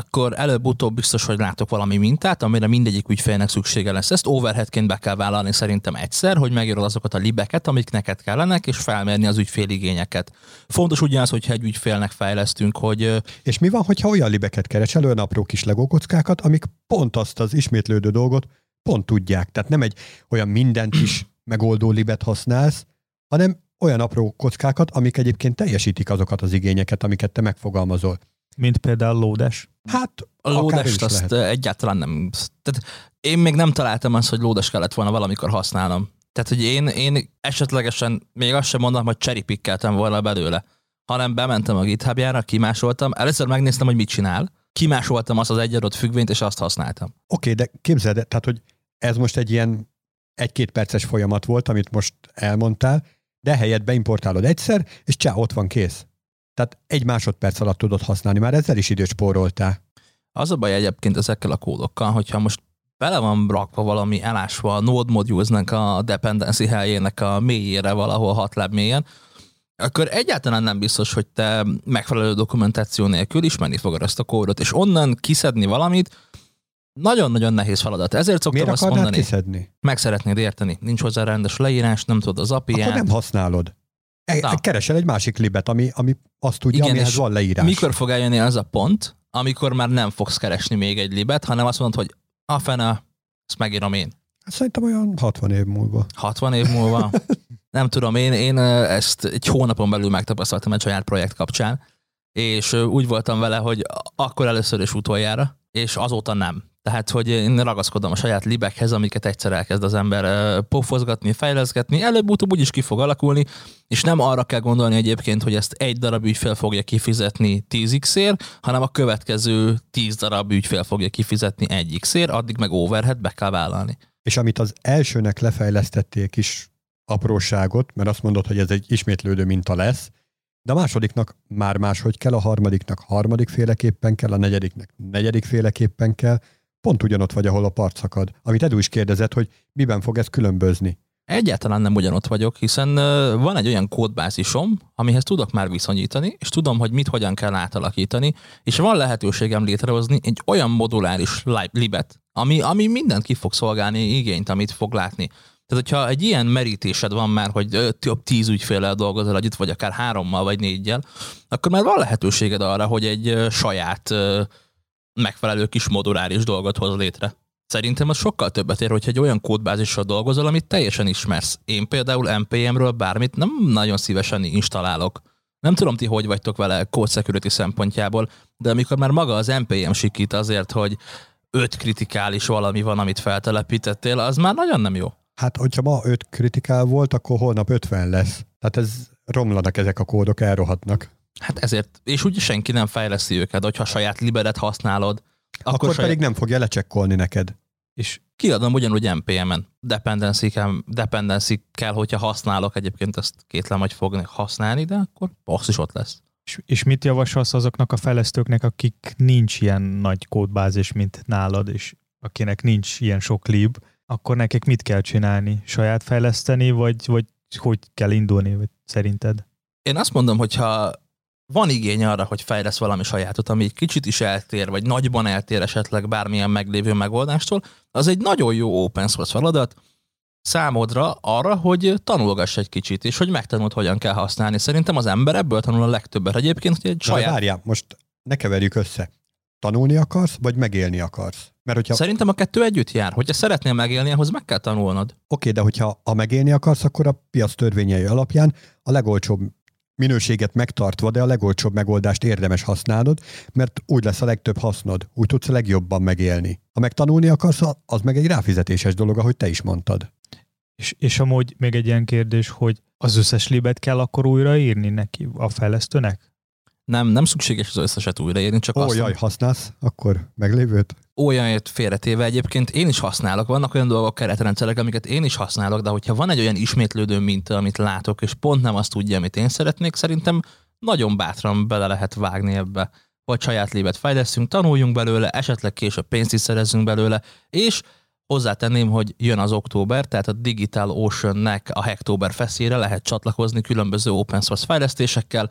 akkor előbb-utóbb biztos, hogy látok valami mintát, amire mindegyik ügyfélnek szüksége lesz. Ezt overheadként be kell vállalni szerintem egyszer, hogy megírod azokat a libeket, amik neked kellenek, és felmérni az ügyféligényeket. Fontos ugyanaz, hogyha egy ügyfélnek fejlesztünk, hogy... És mi van, hogyha olyan libeket keresel, olyan apró kis legókockákat, amik pont azt az ismétlődő dolgot pont tudják. Tehát nem egy olyan mindent is megoldó libet használsz, hanem olyan apró kockákat, amik egyébként teljesítik azokat az igényeket, amiket te megfogalmazol. Mint például lódes? Hát a lódest azt lehet. egyáltalán nem. Tehát én még nem találtam azt, hogy lódes kellett volna valamikor használnom. Tehát, hogy én, én esetlegesen még azt sem mondom, hogy cherrypickeltem volna belőle, hanem bementem a GitHubjára, kimásoltam, először megnéztem, hogy mit csinál, kimásoltam azt az egy adott függvényt, és azt használtam. Oké, okay, de képzeld, tehát, hogy ez most egy ilyen egy-két perces folyamat volt, amit most elmondtál, de helyett beimportálod egyszer, és csá, ott van kész. Tehát egy másodperc alatt tudod használni, már ezzel is időt spóroltál. Az a baj egyébként ezekkel a kódokkal, hogyha most bele van rakva valami elásva a node modules a dependency helyének a mélyére valahol hat láb mélyen, akkor egyáltalán nem biztos, hogy te megfelelő dokumentáció nélkül ismerni fogod ezt a kódot, és onnan kiszedni valamit, nagyon-nagyon nehéz feladat. Ezért szoktam Miért azt mondani. kiszedni? Meg szeretnéd érteni. Nincs hozzá rendes leírás, nem tudod az api Akkor nem használod. E, keresel egy másik libet, ami, ami azt tudja, Igen, amihez van leírás. Mikor fog eljönni az a pont, amikor már nem fogsz keresni még egy libet, hanem azt mondod, hogy a fene, ezt megírom én. Hát szerintem olyan 60 év múlva. 60 év múlva? nem tudom, én, én ezt egy hónapon belül megtapasztaltam egy saját projekt kapcsán, és úgy voltam vele, hogy akkor először és utoljára, és azóta nem. Tehát, hogy én ragaszkodom a saját libekhez, amiket egyszer elkezd az ember pofozgatni, fejleszgetni, előbb-utóbb úgyis ki fog alakulni, és nem arra kell gondolni egyébként, hogy ezt egy darab ügyfél fogja kifizetni 10x-ért, hanem a következő 10 darab ügyfél fogja kifizetni 1x-ért, addig meg overhead be kell vállalni. És amit az elsőnek lefejlesztettél kis apróságot, mert azt mondod, hogy ez egy ismétlődő minta lesz, de a másodiknak már máshogy kell, a harmadiknak harmadik féleképpen kell, a negyediknek negyedik féleképpen kell, pont ugyanott vagy, ahol a part szakad. Amit Edu is kérdezett, hogy miben fog ez különbözni. Egyáltalán nem ugyanott vagyok, hiszen van egy olyan kódbázisom, amihez tudok már viszonyítani, és tudom, hogy mit hogyan kell átalakítani, és van lehetőségem létrehozni egy olyan moduláris libet, ami, ami mindent ki fog szolgálni igényt, amit fog látni. Tehát, hogyha egy ilyen merítésed van már, hogy több tíz ügyféllel dolgozol együtt, vagy akár hárommal, vagy négyel, akkor már van lehetőséged arra, hogy egy saját megfelelő kis moduláris dolgot hoz létre. Szerintem az sokkal többet ér, hogyha egy olyan kódbázissal dolgozol, amit teljesen ismersz. Én például NPM-ről bármit nem nagyon szívesen installálok. Nem tudom ti, hogy vagytok vele code security szempontjából, de amikor már maga az NPM sikít azért, hogy öt kritikális valami van, amit feltelepítettél, az már nagyon nem jó. Hát, hogyha ma öt kritikál volt, akkor holnap 50 lesz. Tehát ez romlanak ezek a kódok, elrohadnak. Hát ezért, és úgy senki nem fejleszi őket, hogyha saját liberet használod. Akkor, akkor saját... pedig nem fogja lecsekkolni neked. És kiadom ugyanúgy NPM-en. Dependency kell, dependency kell, hogyha használok, egyébként ezt kétlem, hogy fogni használni, de akkor az is ott lesz. És, és mit javasolsz azoknak a fejlesztőknek, akik nincs ilyen nagy kódbázis, mint nálad, és akinek nincs ilyen sok lib, akkor nekik mit kell csinálni? Saját fejleszteni, vagy, vagy hogy kell indulni, vagy szerinted? Én azt mondom, hogyha van igény arra, hogy fejlesz valami sajátot, ami egy kicsit is eltér, vagy nagyban eltér esetleg bármilyen meglévő megoldástól, az egy nagyon jó open source feladat számodra arra, hogy tanulgass egy kicsit, és hogy megtanult, hogyan kell használni. Szerintem az ember ebből tanul a legtöbbet egyébként, hogy egy saját... várjál, most ne keverjük össze. Tanulni akarsz, vagy megélni akarsz? Mert hogyha... Szerintem a kettő együtt jár. Hogyha szeretnél megélni, ahhoz meg kell tanulnod. Oké, okay, de hogyha a megélni akarsz, akkor a piac törvényei alapján a legolcsóbb minőséget megtartva, de a legolcsóbb megoldást érdemes használnod, mert úgy lesz a legtöbb hasznod, úgy tudsz a legjobban megélni. Ha megtanulni akarsz, az meg egy ráfizetéses dolog, ahogy te is mondtad. És, és amúgy még egy ilyen kérdés, hogy az összes libet kell akkor újraírni neki, a fejlesztőnek? Nem, nem szükséges az összeset újraírni, csak Ó, azt... jaj, használsz akkor meglévőt? Olyanért félretéve egyébként én is használok. Vannak olyan dolgok, keretrendszerek, amiket én is használok, de hogyha van egy olyan ismétlődő minta, amit látok, és pont nem azt tudja, amit én szeretnék, szerintem nagyon bátran bele lehet vágni ebbe. Vagy saját lévet fejlesztünk, tanuljunk belőle, esetleg később pénzt is szerezzünk belőle, és Hozzátenném, hogy jön az október, tehát a Digital Ocean-nek a Hacktober feszére lehet csatlakozni különböző open source fejlesztésekkel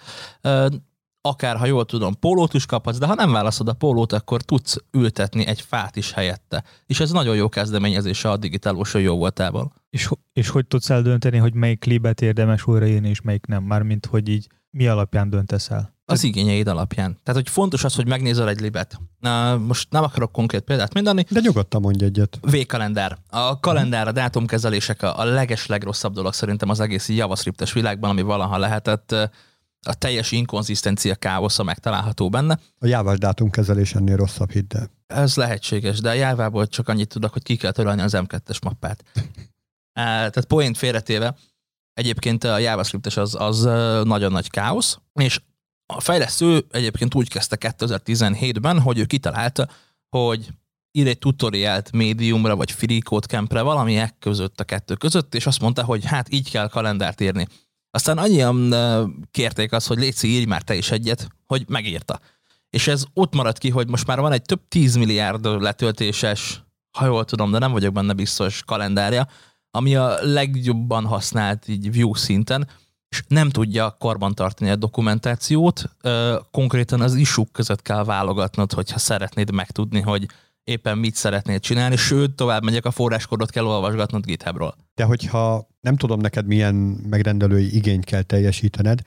akár, ha jól tudom, pólót is kaphatsz, de ha nem válaszod a pólót, akkor tudsz ültetni egy fát is helyette. És ez nagyon jó kezdeményezése a digitálos jó voltából. És, és hogy tudsz eldönteni, hogy melyik klibet érdemes újraírni, és melyik nem? Mármint, hogy így mi alapján döntesz el? Az igényeid alapján. Tehát, hogy fontos az, hogy megnézel egy libet. Na, most nem akarok konkrét példát mondani. De nyugodtan mondj egyet. V-kalendár. A kalendár, a dátumkezelések a, a leges legrosszabb dolog szerintem az egész JavaScriptes világban, ami valaha lehetett a teljes inkonzisztencia káosza megtalálható benne. A jávás dátumkezelés ennél rosszabb, hidd el. Ez lehetséges, de a jávából csak annyit tudok, hogy ki kell törölni az M2-es mappát. Tehát point félretéve, egyébként a JavaScript az, az nagyon nagy káosz, és a fejlesztő egyébként úgy kezdte 2017-ben, hogy ő kitalálta, hogy ír egy tutoriált médiumra, vagy free code campre, valami között a kettő között, és azt mondta, hogy hát így kell kalendárt írni. Aztán annyian kérték azt, hogy Léci, írj már te is egyet, hogy megírta. És ez ott maradt ki, hogy most már van egy több 10 milliárd letöltéses, ha jól tudom, de nem vagyok benne biztos kalendárja, ami a legjobban használt így view szinten, és nem tudja karbantartani a dokumentációt, konkrétan az isuk között kell válogatnod, hogyha szeretnéd megtudni, hogy éppen mit szeretnél csinálni, sőt, tovább megyek, a forráskodot kell olvasgatnod GitHubról. De hogyha nem tudom neked milyen megrendelői igényt kell teljesítened,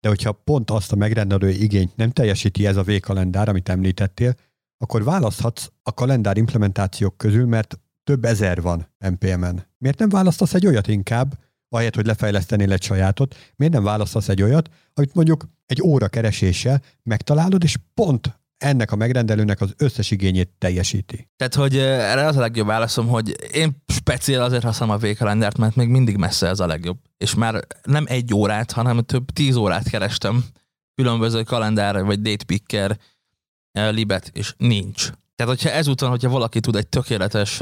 de hogyha pont azt a megrendelői igényt nem teljesíti ez a V-kalendár, amit említettél, akkor választhatsz a kalendár implementációk közül, mert több ezer van NPM-en. Miért nem választasz egy olyat inkább, ahelyett, hogy lefejlesztenél egy sajátot, miért nem választasz egy olyat, amit mondjuk egy óra kereséssel megtalálod, és pont ennek a megrendelőnek az összes igényét teljesíti. Tehát, hogy erre az a legjobb válaszom, hogy én speciál azért használom a V-kalendárt, mert még mindig messze ez a legjobb. És már nem egy órát, hanem több tíz órát kerestem különböző kalendár vagy datepicker libet, és nincs. Tehát, hogyha ezúton, hogyha valaki tud egy tökéletes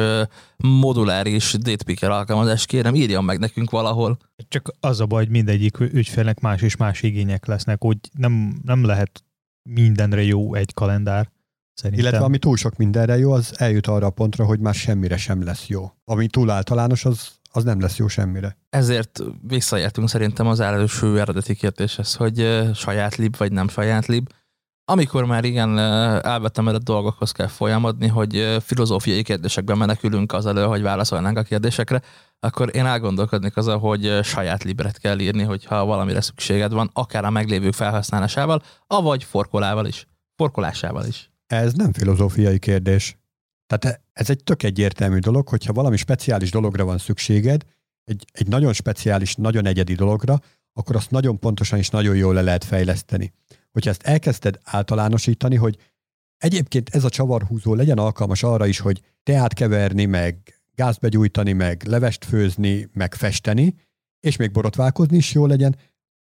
moduláris datepicker alkalmazást, kérem, írjon meg nekünk valahol. Csak az a baj, hogy mindegyik ügyfélnek más és más igények lesznek, úgy nem, nem lehet mindenre jó egy kalendár. Szerintem. Illetve ami túl sok mindenre jó, az eljut arra a pontra, hogy már semmire sem lesz jó. Ami túl általános, az, az nem lesz jó semmire. Ezért visszaértünk szerintem az első eredeti kérdéshez, hogy saját lib vagy nem saját lib. Amikor már igen elvettem a dolgokhoz kell folyamodni, hogy filozófiai kérdésekben menekülünk az elő, hogy válaszolnánk a kérdésekre, akkor én elgondolkodnék azon, hogy saját libret kell írni, hogyha valamire szükséged van, akár a meglévők felhasználásával, avagy forkolával is. Forkolásával is. Ez nem filozófiai kérdés. Tehát ez egy tök egyértelmű dolog, hogyha valami speciális dologra van szükséged, egy, egy nagyon speciális, nagyon egyedi dologra, akkor azt nagyon pontosan és nagyon jól le lehet fejleszteni. Hogyha ezt elkezdted általánosítani, hogy egyébként ez a csavarhúzó legyen alkalmas arra is, hogy teát keverni, meg gázt begyújtani, meg levest főzni, meg festeni, és még borotválkozni is jó legyen,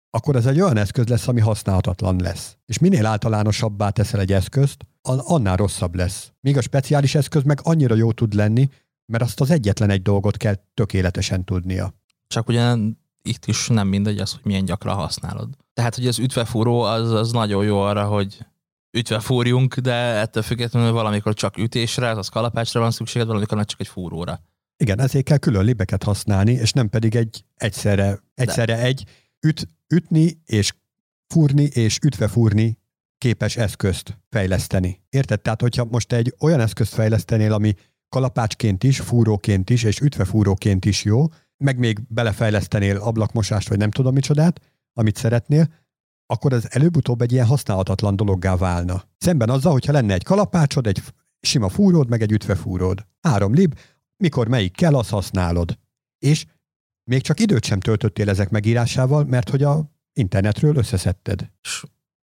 akkor ez egy olyan eszköz lesz, ami használhatatlan lesz. És minél általánosabbá teszel egy eszközt, annál rosszabb lesz. Míg a speciális eszköz meg annyira jó tud lenni, mert azt az egyetlen egy dolgot kell tökéletesen tudnia. Csak ugye itt is nem mindegy az, hogy milyen gyakran használod. Tehát, hogy az ütvefúró az, az nagyon jó arra, hogy ütve fúrjunk, de ettől függetlenül valamikor csak ütésre, az kalapácsra van szükséged, valamikor csak egy fúróra. Igen, ezért kell külön libeket használni, és nem pedig egy egyszerre, egyszerre de. egy üt, ütni és fúrni és ütve fúrni képes eszközt fejleszteni. Érted? Tehát, hogyha most egy olyan eszközt fejlesztenél, ami kalapácsként is, fúróként is, és ütvefúróként is jó, meg még belefejlesztenél ablakmosást, vagy nem tudom micsodát, amit szeretnél, akkor ez előbb-utóbb egy ilyen használhatatlan dologgá válna. Szemben azzal, hogyha lenne egy kalapácsod, egy sima fúród, meg egy ütvefúród. Három lib, mikor melyik kell, azt használod. És még csak időt sem töltöttél ezek megírásával, mert hogy a internetről összeszedted. És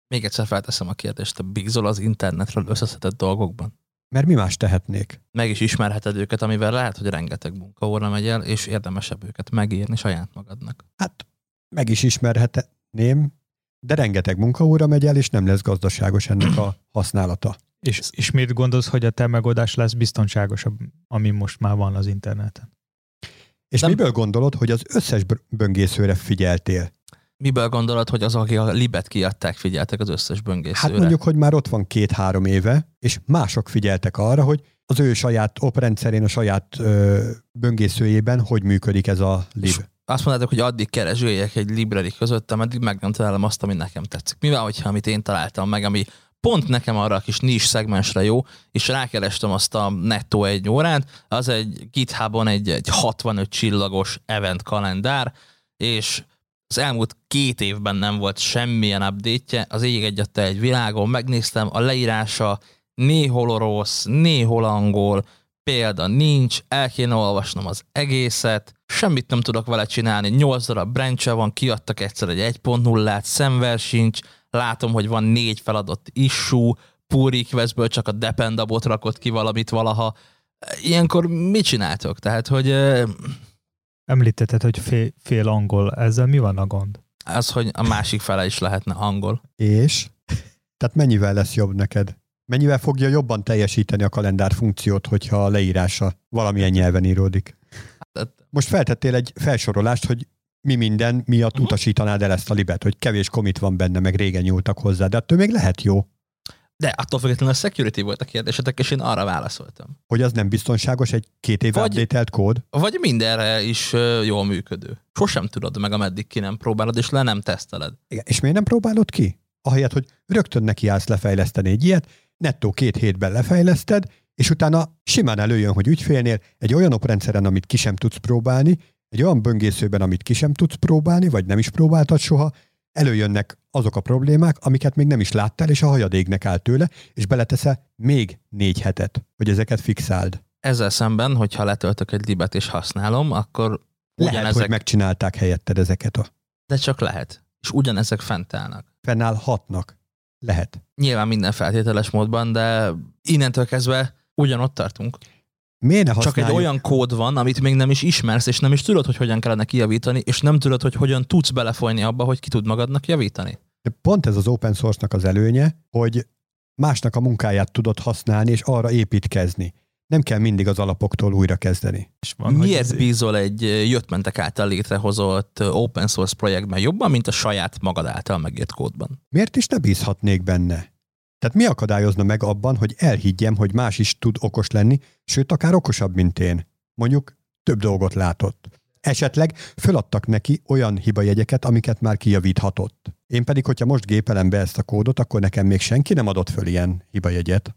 még egyszer felteszem a kérdést, te bízol az internetről összeszedett dolgokban? Mert mi más tehetnék? Meg is ismerheted őket, amivel lehet, hogy rengeteg munkaóra megy el, és érdemesebb őket megírni saját magadnak. Hát meg is ismerhetném, de rengeteg munkaóra megy el, és nem lesz gazdaságos ennek a használata. És, és miért gondolsz, hogy a te megoldás lesz biztonságosabb, ami most már van az interneten? És nem. miből gondolod, hogy az összes böngészőre figyeltél? Miből gondolod, hogy az, akik a Libet kiadták, figyeltek az összes böngészőre? Hát mondjuk, hogy már ott van két-három éve, és mások figyeltek arra, hogy az ő saját oprendszerén, a saját ö, böngészőjében hogy működik ez a lib. És azt mondtátok, hogy addig keresgéljek egy library között, ameddig meg nem találom azt, ami nekem tetszik. Mivel, hogyha amit én találtam meg, ami pont nekem arra a kis nis szegmensre jó, és rákerestem azt a nettó egy órát, az egy GitHubon egy, egy 65 csillagos event kalendár, és az elmúlt két évben nem volt semmilyen update az ég egyette egy világon, megnéztem, a leírása néhol orosz, néhol angol, példa nincs, el kéne olvasnom az egészet, semmit nem tudok vele csinálni, 8 darab branch van, kiadtak egyszer egy 1.0-át, szemver sincs, látom, hogy van négy feladott issue, pull requestből csak a dependabot rakott ki valamit valaha. Ilyenkor mit csináltok? Tehát, hogy... Említetted, hogy fél, fél angol. Ezzel mi van a gond? Az, hogy a másik fele is lehetne angol. És? Tehát mennyivel lesz jobb neked? Mennyivel fogja jobban teljesíteni a kalendár funkciót, hogyha a leírása valamilyen nyelven íródik? Hát, Most feltettél egy felsorolást, hogy mi minden miatt uh-huh. utasítanád el ezt a libet, hogy kevés komit van benne, meg régen nyúltak hozzá, de attól még lehet jó. De attól függetlenül a security volt a kérdésetek, és én arra válaszoltam. Hogy az nem biztonságos egy két év update kód? Vagy mindenre is jól működő. Sosem tudod meg, ameddig ki nem próbálod, és le nem teszteled. Igen, és miért nem próbálod ki? Ahelyett, hogy rögtön neki állsz lefejleszteni egy ilyet, nettó két hétben lefejleszted, és utána simán előjön, hogy ügyfélnél egy olyan oprendszeren, amit ki sem tudsz próbálni, egy olyan böngészőben, amit ki sem tudsz próbálni, vagy nem is próbáltad soha, előjönnek azok a problémák, amiket még nem is láttál, és a hajad égnek áll tőle, és beleteszel még négy hetet, hogy ezeket fixáld. Ezzel szemben, hogyha letöltök egy libet és használom, akkor lehet, ugyanezek... hogy megcsinálták helyetted ezeket a... De csak lehet. És ugyanezek fent állnak. Fennállhatnak. Lehet. Nyilván minden feltételes módban, de innentől kezdve ugyanott tartunk. Miért ne Csak egy olyan kód van, amit még nem is ismersz, és nem is tudod, hogy hogyan kellene kijavítani, és nem tudod, hogy hogyan tudsz belefolyni abba, hogy ki tud magadnak javítani. De pont ez az open source-nak az előnye, hogy másnak a munkáját tudod használni, és arra építkezni. Nem kell mindig az alapoktól újra kezdeni. És van, Miért ez... bízol egy jöttmentek által létrehozott open source projektben jobban, mint a saját magad által megírt kódban? Miért is ne bízhatnék benne? Tehát mi akadályozna meg abban, hogy elhiggyem, hogy más is tud okos lenni, sőt, akár okosabb, mint én? Mondjuk több dolgot látott. Esetleg föladtak neki olyan hibajegyeket, amiket már kijavíthatott. Én pedig, hogyha most gépelem be ezt a kódot, akkor nekem még senki nem adott föl ilyen hibajegyet.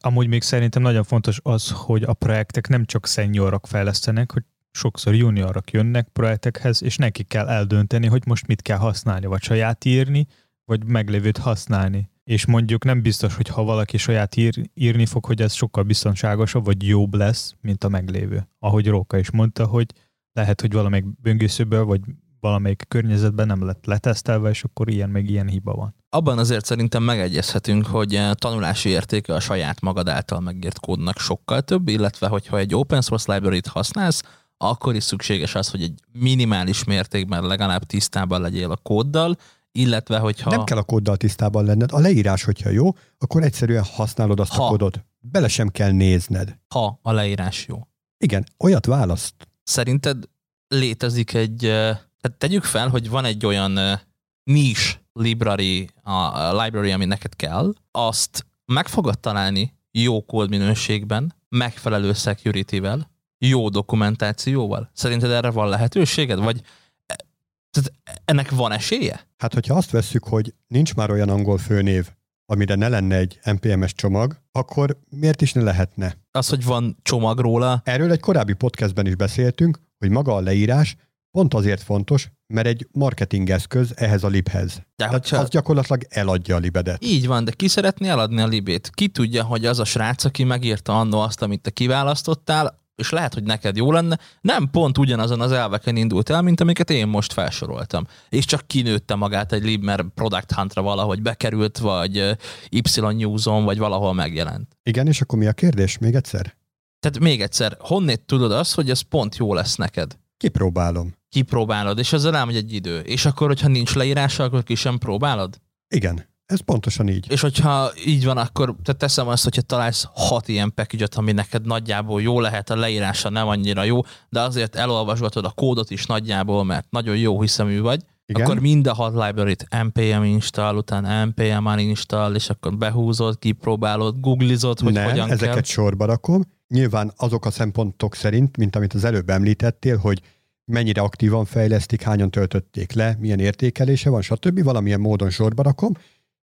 Amúgy még szerintem nagyon fontos az, hogy a projektek nem csak seniorok fejlesztenek, hogy sokszor juniorok jönnek projektekhez, és neki kell eldönteni, hogy most mit kell használni, vagy saját írni, vagy meglévőt használni és mondjuk nem biztos, hogy ha valaki saját ír, írni fog, hogy ez sokkal biztonságosabb, vagy jobb lesz, mint a meglévő. Ahogy Róka is mondta, hogy lehet, hogy valamelyik böngészőből, vagy valamelyik környezetben nem lett letesztelve, és akkor ilyen meg ilyen hiba van. abban azért szerintem megegyezhetünk, hogy eh, tanulási értéke a saját magad által megírt kódnak sokkal több, illetve hogyha egy open source library-t használsz, akkor is szükséges az, hogy egy minimális mértékben legalább tisztában legyél a kóddal, illetve hogyha... Nem kell a kóddal tisztában lenned. A leírás, hogyha jó, akkor egyszerűen használod azt Ha. a kódot. Bele sem kell nézned. Ha a leírás jó. Igen, olyat választ. Szerinted létezik egy, eh, tehát tegyük fel, hogy van egy olyan niche library, a library, ami neked kell, azt meg fogod találni jó kódminőségben, megfelelő security-vel, jó dokumentációval. Szerinted erre van lehetőséged? Vagy tehát ennek van esélye? Hát, hogyha azt vesszük, hogy nincs már olyan angol főnév, amire ne lenne egy NPMS csomag, akkor miért is ne lehetne? Az, hogy van csomag róla, Erről egy korábbi podcastben is beszéltünk, hogy maga a leírás pont azért fontos, mert egy marketing eszköz ehhez a libhez. de Tehát hogyha... az gyakorlatilag eladja a libedet. Így van, de ki szeretné eladni a libét? Ki tudja, hogy az a srác, aki megírta annó azt, amit te kiválasztottál, és lehet, hogy neked jó lenne, nem pont ugyanazon az elveken indult el, mint amiket én most felsoroltam. És csak kinőtte magát egy lib, mert Product Huntra valahogy bekerült, vagy ö, Y News-on, vagy valahol megjelent. Igen, és akkor mi a kérdés? Még egyszer? Tehát még egyszer, honnét tudod azt, hogy ez pont jó lesz neked? Kipróbálom. Kipróbálod, és ezzel elmegy egy idő. És akkor, hogyha nincs leírása, akkor ki sem próbálod? Igen, ez pontosan így. És hogyha így van, akkor te teszem azt, hogyha találsz hat ilyen package ami neked nagyjából jó lehet, a leírása nem annyira jó, de azért elolvasgatod a kódot is nagyjából, mert nagyon jó hiszemű vagy, Igen? akkor mind a hat library-t npm install, utána npm uninstall, és akkor behúzod, kipróbálod, googlizod, hogy Nem, hogyan ezeket kell. sorba rakom. Nyilván azok a szempontok szerint, mint amit az előbb említettél, hogy mennyire aktívan fejlesztik, hányan töltötték le, milyen értékelése van, stb. Valamilyen módon sorba rakom,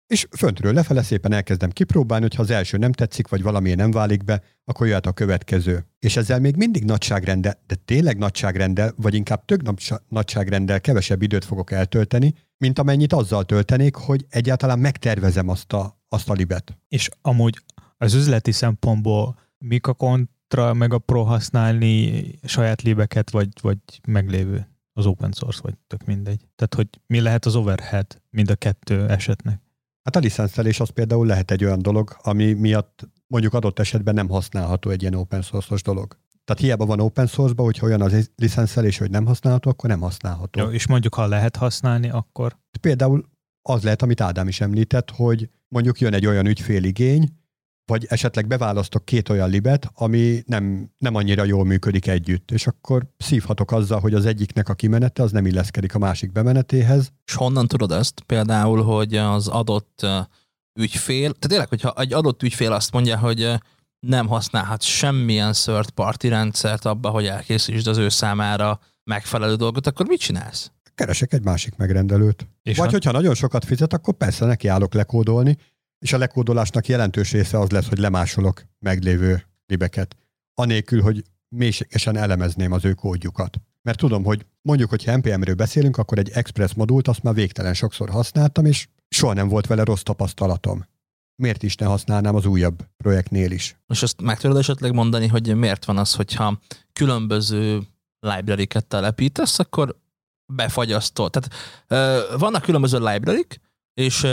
és föntről lefele szépen elkezdem kipróbálni, hogy ha az első nem tetszik, vagy valamiért nem válik be, akkor jöhet a következő. És ezzel még mindig nagyságrendel, de tényleg nagyságrendel, vagy inkább több nagyságrendel kevesebb időt fogok eltölteni, mint amennyit azzal töltenék, hogy egyáltalán megtervezem azt a, azt a libet. És amúgy az üzleti szempontból mik a kontra, meg a pro használni saját libeket, vagy, vagy meglévő az open source, vagy tök mindegy. Tehát, hogy mi lehet az overhead mind a kettő esetnek. Hát a licenszelés az például lehet egy olyan dolog, ami miatt mondjuk adott esetben nem használható egy ilyen open source-os dolog. Tehát hiába van open source-ba, hogyha olyan az licenszelés, hogy nem használható, akkor nem használható. Jó, és mondjuk, ha lehet használni, akkor Például az lehet, amit Ádám is említett, hogy mondjuk jön egy olyan ügyféligény, vagy esetleg beválasztok két olyan libet, ami nem, nem annyira jól működik együtt, és akkor szívhatok azzal, hogy az egyiknek a kimenete az nem illeszkedik a másik bemenetéhez. És honnan tudod ezt? Például, hogy az adott ügyfél, tehát tényleg, hogyha egy adott ügyfél azt mondja, hogy nem használhat semmilyen third party rendszert abba, hogy elkészítsd az ő számára megfelelő dolgot, akkor mit csinálsz? Keresek egy másik megrendelőt. és Vagy ha, hogyha nagyon sokat fizet, akkor persze nekiállok lekódolni, és a lekódolásnak jelentős része az lesz, hogy lemásolok meglévő libeket, anélkül, hogy mélységesen elemezném az ő kódjukat. Mert tudom, hogy mondjuk, hogyha NPM-ről beszélünk, akkor egy Express modult azt már végtelen sokszor használtam, és soha nem volt vele rossz tapasztalatom. Miért is ne használnám az újabb projektnél is? És azt meg tudod esetleg mondani, hogy miért van az, hogyha különböző library-ket telepítesz, akkor befagyasztol. Tehát ö, vannak különböző library és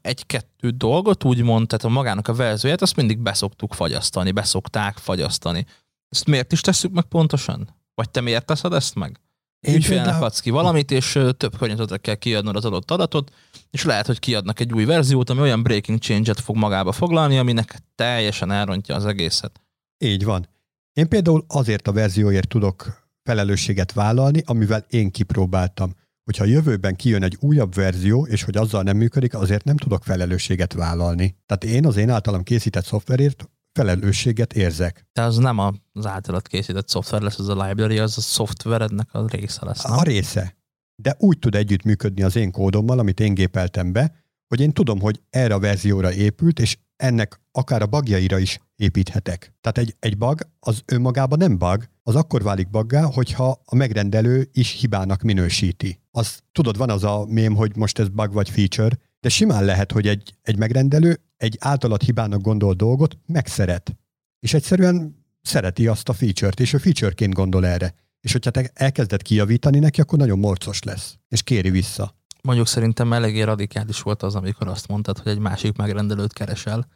egy-kettő dolgot úgymond, tehát a magának a verzióját, azt mindig beszoktuk fagyasztani, beszokták fagyasztani. Ezt miért is tesszük meg pontosan? Vagy te miért teszed ezt meg? Ügyfélnek például- adsz ki valamit, és több környezetre kell kiadnod az adott adatot, és lehet, hogy kiadnak egy új verziót, ami olyan breaking change-et fog magába foglalni, aminek teljesen elrontja az egészet. Így van. Én például azért a verzióért tudok felelősséget vállalni, amivel én kipróbáltam. Hogyha a jövőben kijön egy újabb verzió, és hogy azzal nem működik, azért nem tudok felelősséget vállalni. Tehát én az én általam készített szoftverért felelősséget érzek. De az nem az általad készített szoftver lesz, az a library, az a szoftverednek a része lesz, nem? A része. De úgy tud együttműködni az én kódommal, amit én gépeltem be, hogy én tudom, hogy erre a verzióra épült, és ennek akár a bugjaira is építhetek. Tehát egy, egy bug az önmagában nem bug, az akkor válik buggá, hogyha a megrendelő is hibának minősíti. Az, tudod, van az a mém, hogy most ez bug vagy feature, de simán lehet, hogy egy, egy megrendelő egy általad hibának gondolt dolgot megszeret. És egyszerűen szereti azt a feature-t, és ő featureként gondol erre. És hogyha te elkezded kijavítani neki, akkor nagyon morcos lesz, és kéri vissza. Mondjuk szerintem eléggé radikális volt az, amikor azt mondtad, hogy egy másik megrendelőt keresel.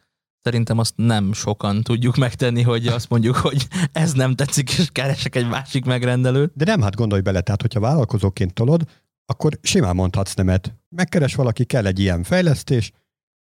Szerintem azt nem sokan tudjuk megtenni, hogy azt mondjuk, hogy ez nem tetszik, és keresek egy másik megrendelőt. De nem, hát gondolj bele, tehát hogyha vállalkozóként tolod, akkor simán mondhatsz nemet. Megkeres valaki, kell egy ilyen fejlesztés,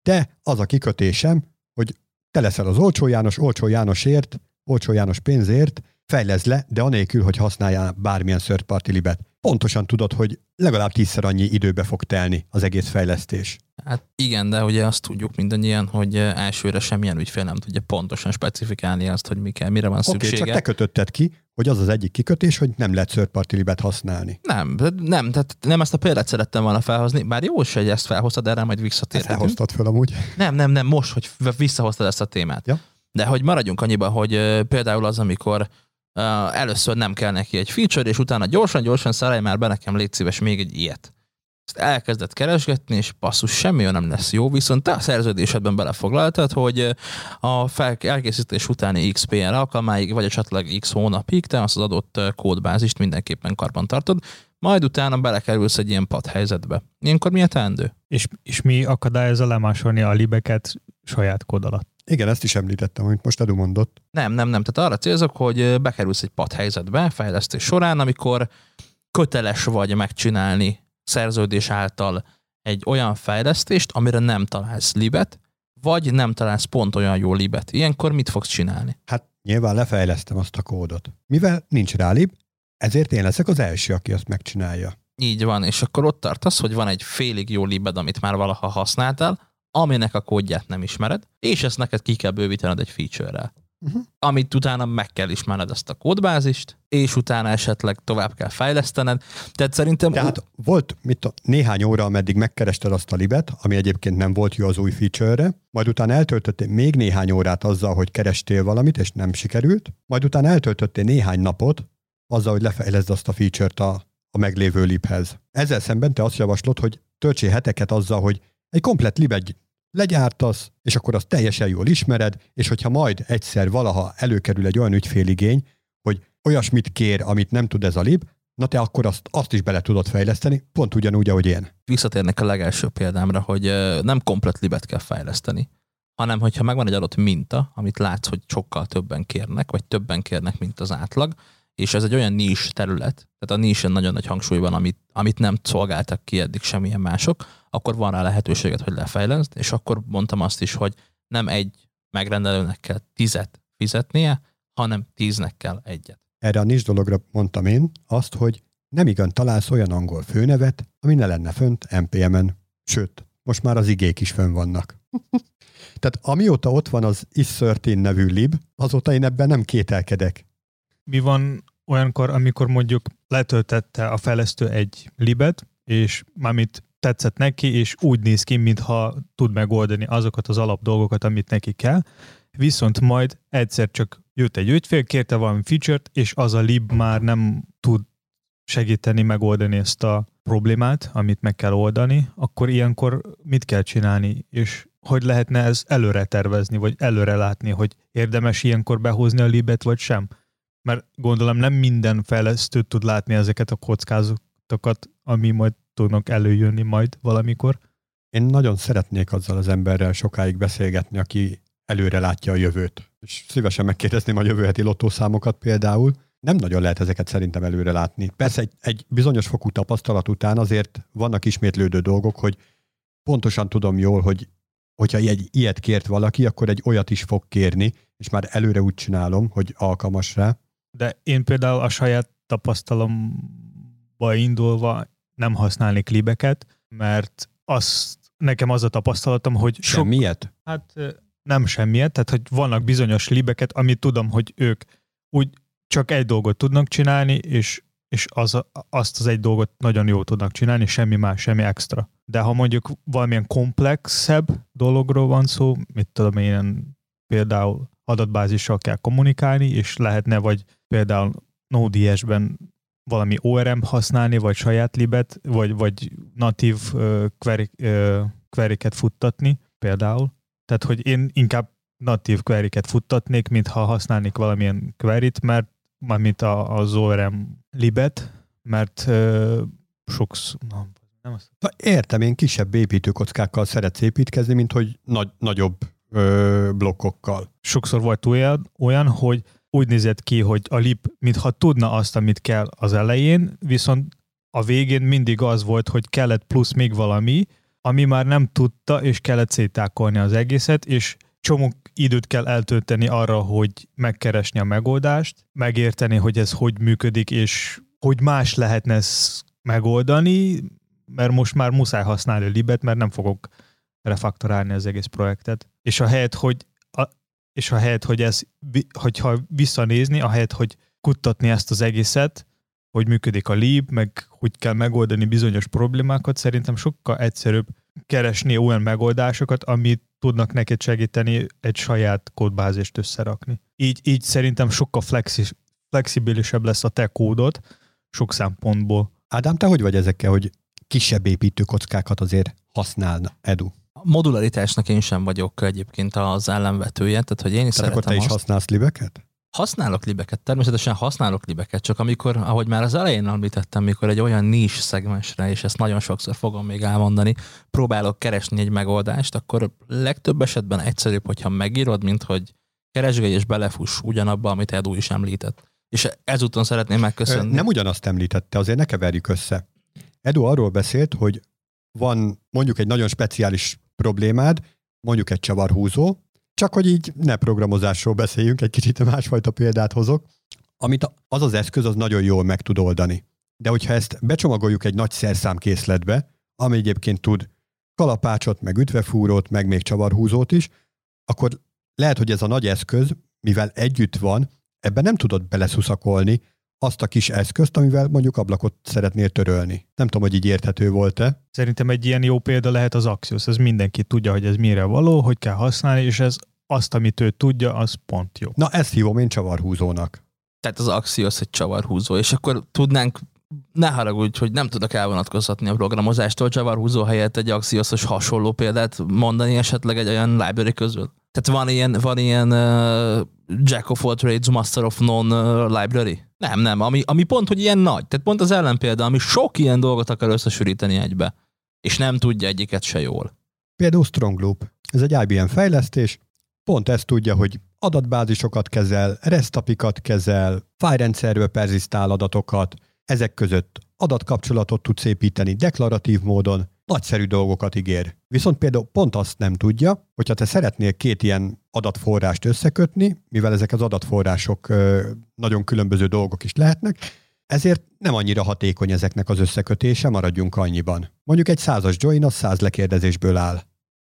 de az a kikötésem, hogy te leszel az olcsó János, olcsó Jánosért, olcsó János pénzért, fejlesz le, de anélkül, hogy használjál bármilyen third libet. Pontosan tudod, hogy legalább tízszer annyi időbe fog telni az egész fejlesztés. Hát igen, de ugye azt tudjuk mindannyian, hogy elsőre semmilyen ügyfél nem tudja pontosan specifikálni azt, hogy mi kell, mire van Oké, szüksége. csak te kötötted ki, hogy az az egyik kikötés, hogy nem lehet third party libet használni. Nem, nem, tehát nem ezt a példát szerettem volna felhozni, bár jó is, hogy ezt felhoztad, erre majd Ezt visszatérhetünk. elhoztad fel amúgy. Nem, nem, nem, most, hogy visszahoztad ezt a témát. Ja. De hogy maradjunk annyiba, hogy ö, például az, amikor először nem kell neki egy feature, és utána gyorsan-gyorsan szerelj már be nekem, légy szíves, még egy ilyet. Ezt elkezdett keresgetni, és passzus, semmi olyan nem lesz jó, viszont te a szerződésedben belefoglaltad, hogy ö, a fel, elkészítés utáni XPR alkalmáig, vagy esetleg X hónapig te azt az adott ö, kódbázist mindenképpen karban tartod, majd utána belekerülsz egy ilyen pad helyzetbe. Ilyenkor mi a teendő? És, és mi akadályozza lemásolni a libeket saját kód alatt? Igen, ezt is említettem, amit most Edu mondott. Nem, nem, nem. Tehát arra célzok, hogy bekerülsz egy pad helyzetbe fejlesztés során, amikor köteles vagy megcsinálni szerződés által egy olyan fejlesztést, amire nem találsz libet, vagy nem találsz pont olyan jó libet. Ilyenkor mit fogsz csinálni? Hát nyilván lefejlesztem azt a kódot. Mivel nincs rá lib, ezért én leszek az első, aki azt megcsinálja. Így van, és akkor ott tartasz, hogy van egy félig jó libed, amit már valaha használtál, aminek a kódját nem ismered, és ezt neked ki kell bővítened egy feature-rel. Uh-huh. Amit utána meg kell ismerned ezt a kódbázist, és utána esetleg tovább kell fejlesztened. Tehát szerintem Tehát volt mit a, néhány óra, ameddig megkerested azt a libet, ami egyébként nem volt jó az új feature-re, majd utána eltöltöttél még néhány órát azzal, hogy kerestél valamit, és nem sikerült, majd utána eltöltöttél néhány napot azzal, hogy lefejleszd azt a feature-t a, a meglévő libhez. Ezzel szemben te azt javaslod, hogy töltsél heteket azzal, hogy egy komplet libet legyártasz, és akkor azt teljesen jól ismered, és hogyha majd egyszer valaha előkerül egy olyan ügyféligény, hogy olyasmit kér, amit nem tud ez a lib, na te akkor azt, azt is bele tudod fejleszteni, pont ugyanúgy, ahogy én. visszatérnek a legelső példámra, hogy nem komplet libet kell fejleszteni, hanem hogyha megvan egy adott minta, amit látsz, hogy sokkal többen kérnek, vagy többen kérnek, mint az átlag, és ez egy olyan nis terület, tehát a nisen nagyon nagy hangsúly van, amit, amit nem szolgáltak ki eddig semmilyen mások, akkor van rá lehetőséget, hogy lefejleszd, és akkor mondtam azt is, hogy nem egy megrendelőnek kell tizet fizetnie, hanem tíznek kell egyet. Erre a nis dologra mondtam én azt, hogy nem igen találsz olyan angol főnevet, ami ne lenne fönt NPM-en. Sőt, most már az igék is fönn vannak. Tehát amióta ott van az is13 nevű lib, azóta én ebben nem kételkedek. Mi van olyankor, amikor mondjuk letöltette a fejlesztő egy libet, és mármint tetszett neki, és úgy néz ki, mintha tud megoldani azokat az alap dolgokat, amit neki kell, viszont majd egyszer csak jött egy ügyfél, kérte valami feature-t, és az a lib már nem tud segíteni megoldani ezt a problémát, amit meg kell oldani, akkor ilyenkor mit kell csinálni, és hogy lehetne ez előre tervezni, vagy előre látni, hogy érdemes ilyenkor behozni a libet, vagy sem? Mert gondolom nem minden fejlesztő tud látni ezeket a kockázatokat, ami majd tudnak előjönni majd valamikor. Én nagyon szeretnék azzal az emberrel sokáig beszélgetni, aki előre látja a jövőt. És szívesen megkérdezném a jövő heti lottószámokat például. Nem nagyon lehet ezeket szerintem előre látni. Persze egy, egy bizonyos fokú tapasztalat után azért vannak ismétlődő dolgok, hogy pontosan tudom jól, hogy hogyha egy ilyet kért valaki, akkor egy olyat is fog kérni, és már előre úgy csinálom, hogy alkalmas rá. De én például a saját tapasztalomba indulva nem használnék libeket, mert azt, nekem az a tapasztalatom, hogy sok, Semmiet? Hát nem semmiet, tehát hogy vannak bizonyos libeket, amit tudom, hogy ők úgy csak egy dolgot tudnak csinálni, és, és az, azt az egy dolgot nagyon jól tudnak csinálni, semmi más, semmi extra. De ha mondjuk valamilyen komplexebb dologról van szó, mit tudom én, például adatbázissal kell kommunikálni, és lehetne vagy például Node.js-ben valami ORM használni, vagy saját libet, vagy, vagy natív uh, query, uh, query-ket futtatni például. Tehát, hogy én inkább natív query-ket futtatnék, mint ha használnék valamilyen query-t, mert mármint a, az ORM libet, mert uh, sokszor, na, Nem azt. Értem, én kisebb építőkockákkal szeretsz építkezni, mint hogy nagy, nagyobb ö, blokkokkal. Sokszor volt olyan, olyan, hogy úgy nézett ki, hogy a lip, mintha tudna azt, amit kell az elején, viszont a végén mindig az volt, hogy kellett plusz még valami, ami már nem tudta, és kellett szétákolni az egészet, és csomó időt kell eltölteni arra, hogy megkeresni a megoldást, megérteni, hogy ez hogy működik, és hogy más lehetne ezt megoldani, mert most már muszáj használni a libet, mert nem fogok refaktorálni az egész projektet. És a helyet, hogy, és a helyet, hogy ez, hogyha visszanézni, a helyet, hogy kutatni ezt az egészet, hogy működik a lib, meg hogy kell megoldani bizonyos problémákat, szerintem sokkal egyszerűbb keresni olyan megoldásokat, amit tudnak neked segíteni egy saját kódbázist összerakni. Így, így szerintem sokkal flexi, flexibilisebb lesz a te kódot sok szempontból. Ádám, te hogy vagy ezekkel, hogy kisebb építőkockákat azért használna Edu? A modularitásnak én sem vagyok egyébként az ellenvetője, tehát hogy én is Tehát szeretem akkor te is azt. használsz libeket? Használok libeket, természetesen használok libeket, csak amikor, ahogy már az elején említettem, mikor egy olyan nis szegmensre, és ezt nagyon sokszor fogom még elmondani, próbálok keresni egy megoldást, akkor legtöbb esetben egyszerűbb, hogyha megírod, mint hogy keresgélj és belefuss ugyanabba, amit Edu is említett. És ezúton szeretném megköszönni. Nem ugyanazt említette, azért ne keverjük össze. Edu arról beszélt, hogy van mondjuk egy nagyon speciális problémád, mondjuk egy csavarhúzó, csak hogy így ne programozásról beszéljünk, egy kicsit másfajta példát hozok, amit az az eszköz az nagyon jól meg tud oldani. De hogyha ezt becsomagoljuk egy nagy szerszámkészletbe, ami egyébként tud kalapácsot, meg ütvefúrót, meg még csavarhúzót is, akkor lehet, hogy ez a nagy eszköz, mivel együtt van, ebben nem tudod beleszuszakolni azt a kis eszközt, amivel mondjuk ablakot szeretnél törölni. Nem tudom, hogy így érthető volt-e. Szerintem egy ilyen jó példa lehet az Axios. Ez mindenki tudja, hogy ez mire való, hogy kell használni, és ez azt, amit ő tudja, az pont jó. Na, ezt hívom én csavarhúzónak. Tehát az Axios egy csavarhúzó, és akkor tudnánk, ne haragudj, hogy nem tudok elvonatkoztatni a programozástól, csavarhúzó helyett egy Axiosos hasonló példát mondani esetleg egy olyan library közül. Tehát van ilyen, van ilyen uh, Jack of all trades, Master of None uh, library? Nem, nem, ami, ami pont, hogy ilyen nagy. Tehát pont az ellenpélda, ami sok ilyen dolgot akar összesűríteni egybe. És nem tudja egyiket se jól. Például Strong Loop. Ez egy IBM fejlesztés, pont ezt tudja, hogy adatbázisokat kezel, resztapikat kezel, fájrendszerbe perzisztál adatokat, ezek között adatkapcsolatot tudsz építeni deklaratív módon, nagyszerű dolgokat ígér. Viszont például pont azt nem tudja, hogyha te szeretnél két ilyen adatforrást összekötni, mivel ezek az adatforrások nagyon különböző dolgok is lehetnek, ezért nem annyira hatékony ezeknek az összekötése, maradjunk annyiban. Mondjuk egy százas join az száz lekérdezésből áll.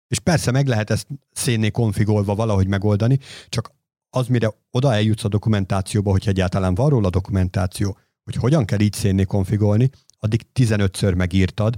És persze meg lehet ezt szénné konfigolva valahogy megoldani, csak az, mire oda eljutsz a dokumentációba, hogy egyáltalán van róla dokumentáció, hogy hogyan kell így szénné konfigolni, addig 15-ször megírtad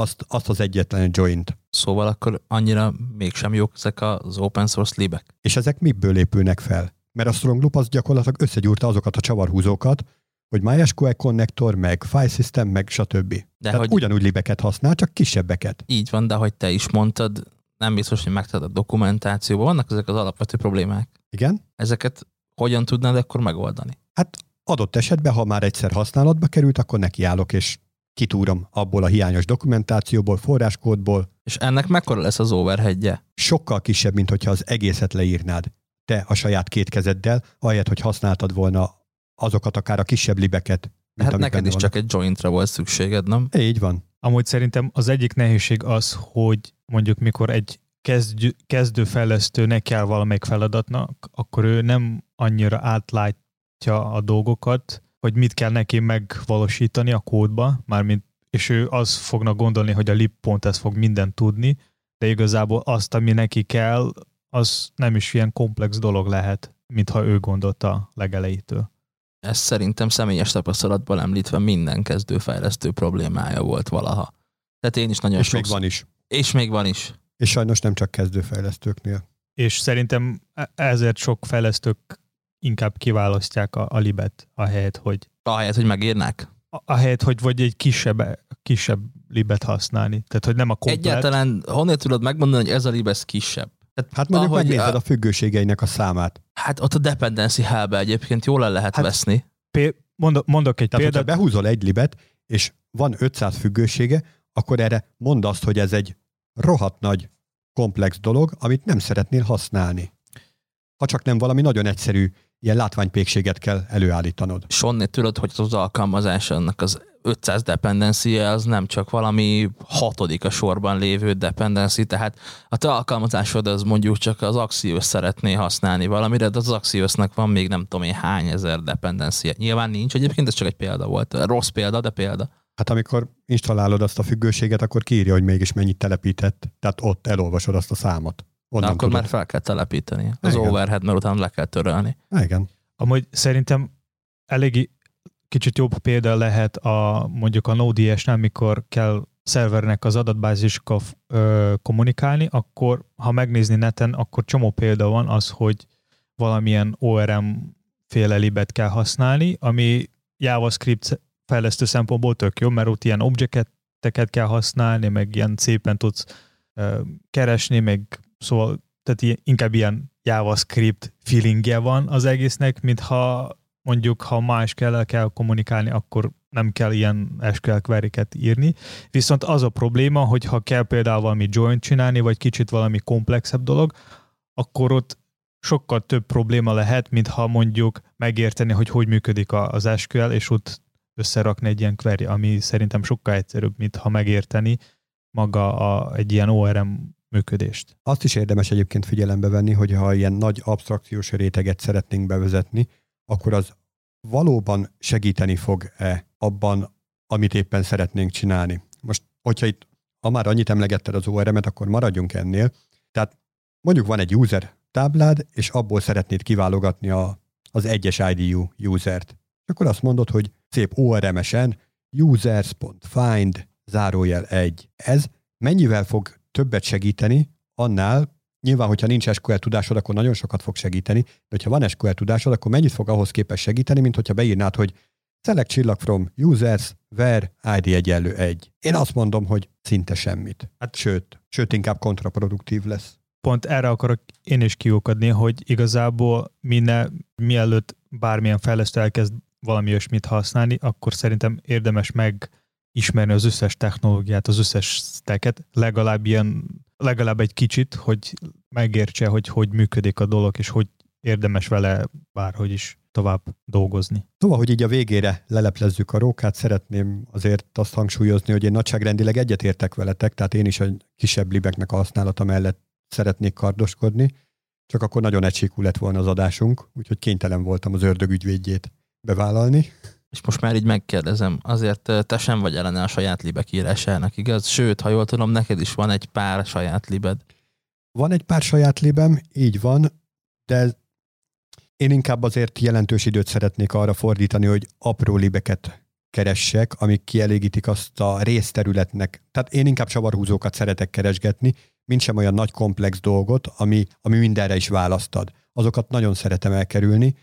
azt, azt az egyetlen joint. Szóval akkor annyira mégsem jók ezek az open source libek. És ezek miből épülnek fel? Mert a Strong Loop az gyakorlatilag összegyúrta azokat a csavarhúzókat, hogy MySQL konnektor, meg file system, meg stb. De Tehát hogy ugyanúgy libeket használ, csak kisebbeket. így van, de hogy te is mondtad, nem biztos, hogy megtad a dokumentációban. Vannak ezek az alapvető problémák. Igen? Ezeket hogyan tudnád akkor megoldani? Hát adott esetben, ha már egyszer használatba került, akkor nekiállok, és kitúrom abból a hiányos dokumentációból, forráskódból. És ennek mekkora lesz az overheadje? Sokkal kisebb, mint hogyha az egészet leírnád te a saját két kezeddel, ahelyett, hogy használtad volna azokat akár a kisebb libeket. Hát neked is vannak. csak egy jointra volt szükséged, nem? Így van. Amúgy szerintem az egyik nehézség az, hogy mondjuk mikor egy kezdő, kezdőfejlesztő ne kell valamelyik feladatnak, akkor ő nem annyira átlátja a dolgokat, hogy mit kell neki megvalósítani a kódba, mármint, és ő az fogna gondolni, hogy a lib pont ez fog mindent tudni, de igazából azt, ami neki kell, az nem is ilyen komplex dolog lehet, mintha ő gondolta legelejétől. Ez szerintem személyes tapasztalatból említve minden kezdőfejlesztő problémája volt valaha. Tehát én is nagyon És még sokszor... van is. És még van is. És sajnos nem csak kezdőfejlesztőknél. És szerintem e- ezért sok fejlesztők inkább kiválasztják a, a libet, ahelyett, hogy Ahelyett, hogy megírnák. a- ahelyett, hogy vagy egy kisebb, kisebb libet használni. Tehát, hogy nem a komplet. Egyáltalán honnan tudod megmondani, hogy ez a lib ez kisebb? Tehát Hát mondjuk ahogy megnézed a- a függőségeinek a számát. Hát ott a dependency hellbe egyébként jól el lehet Hát- veszni. Pé- mondok, mondok egy Tehát, példát. behúzol egy libet, és van 500 függősége, akkor erre mondd azt, hogy ez egy rohadt nagy, komplex dolog, amit nem szeretnél használni. Ha csak nem valami nagyon egyszerű, ilyen látványpékséget kell előállítanod. És onnét tudod, hogy az alkalmazás annak az 500 dependencia az nem csak valami hatodik a sorban lévő dependency, tehát a te alkalmazásod az mondjuk csak az Axios szeretné használni valamire, de az Axiosnak van még nem tudom én hány ezer dependencia. Nyilván nincs egyébként, ez csak egy példa volt. Rossz példa, de példa. Hát amikor installálod azt a függőséget, akkor kiírja, hogy mégis mennyit telepített, tehát ott elolvasod azt a számot. Onnan akkor tudod. már fel kell telepíteni. Az Igen. overhead, mert utána le kell törölni. Igen. Amúgy szerintem elég kicsit jobb példa lehet a mondjuk a Node.js-nál, mikor kell szervernek az adatbázisokkal kommunikálni, akkor ha megnézni neten, akkor csomó példa van az, hogy valamilyen ORM féle libet kell használni, ami JavaScript fejlesztő szempontból tök jó, mert ott ilyen objecteket kell használni, meg ilyen szépen tudsz ö, keresni, meg szóval tehát inkább ilyen JavaScript feelingje van az egésznek, mintha mondjuk ha más kell kell kommunikálni, akkor nem kell ilyen SQL query írni. Viszont az a probléma, hogy ha kell például valami joint csinálni, vagy kicsit valami komplexebb dolog, akkor ott sokkal több probléma lehet, mint ha mondjuk megérteni, hogy hogy működik az SQL, és ott összerakni egy ilyen query, ami szerintem sokkal egyszerűbb, mint ha megérteni maga a, egy ilyen ORM működést. Azt is érdemes egyébként figyelembe venni, hogy ha ilyen nagy abstrakciós réteget szeretnénk bevezetni, akkor az valóban segíteni fog-e abban, amit éppen szeretnénk csinálni. Most, hogyha itt, ha már annyit emlegetted az ORM-et, akkor maradjunk ennél. Tehát mondjuk van egy user táblád, és abból szeretnéd kiválogatni a, az egyes IDU usert. Akkor azt mondod, hogy szép ORM-esen users.find zárójel 1. Ez mennyivel fog többet segíteni annál, Nyilván, hogyha nincs SQL tudásod, akkor nagyon sokat fog segíteni, de ha van SQL tudásod, akkor mennyit fog ahhoz képes segíteni, mint hogyha beírnád, hogy select csillag from users, where id egyenlő egy. Én azt mondom, hogy szinte semmit. Hát sőt, sőt inkább kontraproduktív lesz. Pont erre akarok én is kiukadni, hogy igazából minden, mielőtt bármilyen fejlesztő elkezd valami olyasmit használni, akkor szerintem érdemes megismerni az összes technológiát, az összes stacket, legalább ilyen legalább egy kicsit, hogy megértse, hogy hogy működik a dolog, és hogy érdemes vele bárhogy is tovább dolgozni. Szóval, hogy így a végére leleplezzük a rókát, szeretném azért azt hangsúlyozni, hogy én nagyságrendileg egyetértek veletek, tehát én is a kisebb libeknek a használata mellett szeretnék kardoskodni, csak akkor nagyon egységű lett volna az adásunk, úgyhogy kénytelen voltam az ördög ügyvédjét bevállalni. És most már így megkérdezem, azért te sem vagy ellene a saját libek írásának, igaz? Sőt, ha jól tudom, neked is van egy pár saját libed. Van egy pár saját libem, így van, de én inkább azért jelentős időt szeretnék arra fordítani, hogy apró libeket keressek, amik kielégítik azt a részterületnek. Tehát én inkább csavarhúzókat szeretek keresgetni, mint sem olyan nagy komplex dolgot, ami, ami mindenre is választad. Azokat nagyon szeretem elkerülni,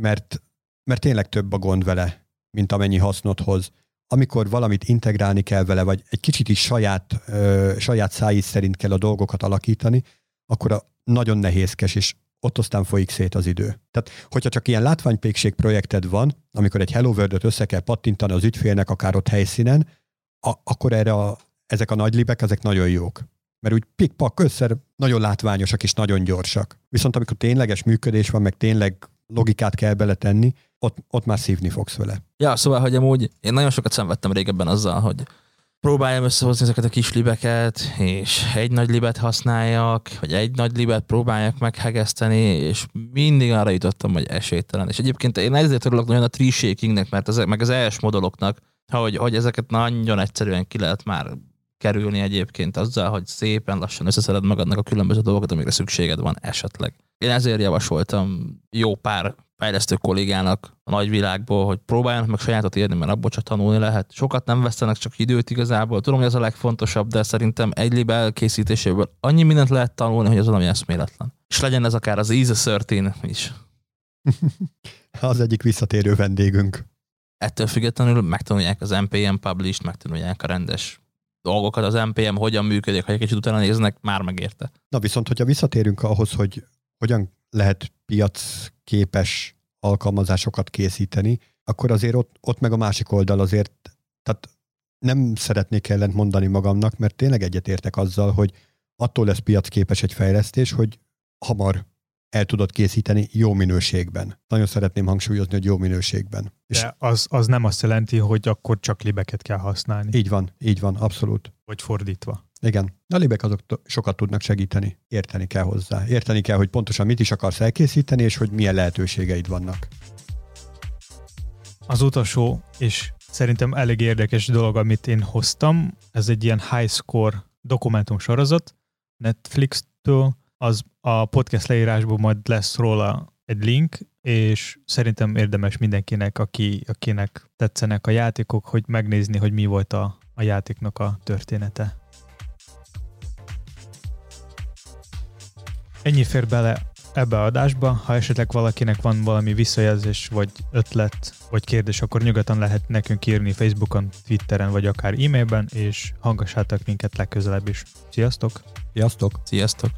mert, mert tényleg több a gond vele mint amennyi hasznot hoz. Amikor valamit integrálni kell vele, vagy egy kicsit is saját, ö, saját szájíz szerint kell a dolgokat alakítani, akkor a nagyon nehézkes, és ott aztán folyik szét az idő. Tehát, hogyha csak ilyen látványpékség projekted van, amikor egy Hello world össze kell pattintani az ügyfélnek, akár ott helyszínen, a- akkor erre a, ezek a nagy libek, ezek nagyon jók. Mert úgy pikpak össze nagyon látványosak és nagyon gyorsak. Viszont amikor tényleges működés van, meg tényleg logikát kell beletenni, ott, ott már szívni fogsz vele. Ja, szóval, hogy amúgy én nagyon sokat szenvedtem régebben azzal, hogy próbáljam összehozni ezeket a kis libeket, és egy nagy libet használjak, vagy egy nagy libet próbáljak meghegeszteni, és mindig arra jutottam, hogy esélytelen. És egyébként én ezért örülök nagyon a tree shakingnek, mert ezek, meg az ES modoloknak, hogy, hogy ezeket nagyon egyszerűen ki lehet már kerülni egyébként azzal, hogy szépen lassan összeszeded magadnak a különböző dolgokat, amikre szükséged van esetleg. Én ezért javasoltam jó pár fejlesztő kollégának a nagyvilágból, hogy próbáljanak meg sajátot érni, mert abból csak tanulni lehet. Sokat nem vesztenek csak időt igazából. Tudom, hogy ez a legfontosabb, de szerintem egy lib elkészítéséből annyi mindent lehet tanulni, hogy az valami eszméletlen. És legyen ez akár az Easy 13 is. az egyik visszatérő vendégünk. Ettől függetlenül megtanulják az NPM publish megtanulják a rendes dolgokat, az NPM hogyan működik, ha egy kicsit utána néznek, már megérte. Na viszont, hogyha visszatérünk ahhoz, hogy hogyan lehet piac képes alkalmazásokat készíteni, akkor azért ott, ott meg a másik oldal azért, tehát nem szeretnék ellent mondani magamnak, mert tényleg egyetértek azzal, hogy attól lesz piacképes egy fejlesztés, hogy hamar el tudod készíteni jó minőségben. Nagyon szeretném hangsúlyozni, hogy jó minőségben. De az, az nem azt jelenti, hogy akkor csak libeket kell használni. Így van, így van, abszolút. Vagy fordítva. Igen. A libek azok sokat tudnak segíteni. Érteni kell hozzá. Érteni kell, hogy pontosan mit is akarsz elkészíteni, és hogy milyen lehetőségeid vannak. Az utolsó, és szerintem elég érdekes dolog, amit én hoztam, ez egy ilyen high score dokumentum sorozat Netflix-től, az a podcast leírásból majd lesz róla egy link, és szerintem érdemes mindenkinek, aki, akinek tetszenek a játékok, hogy megnézni, hogy mi volt a, a játéknak a története. Ennyi fér bele ebbe a adásba. Ha esetleg valakinek van valami visszajelzés, vagy ötlet, vagy kérdés, akkor nyugodtan lehet nekünk írni Facebookon, Twitteren, vagy akár e-mailben, és hallgassátok minket legközelebb is. Sziasztok! Sziasztok! Sziasztok!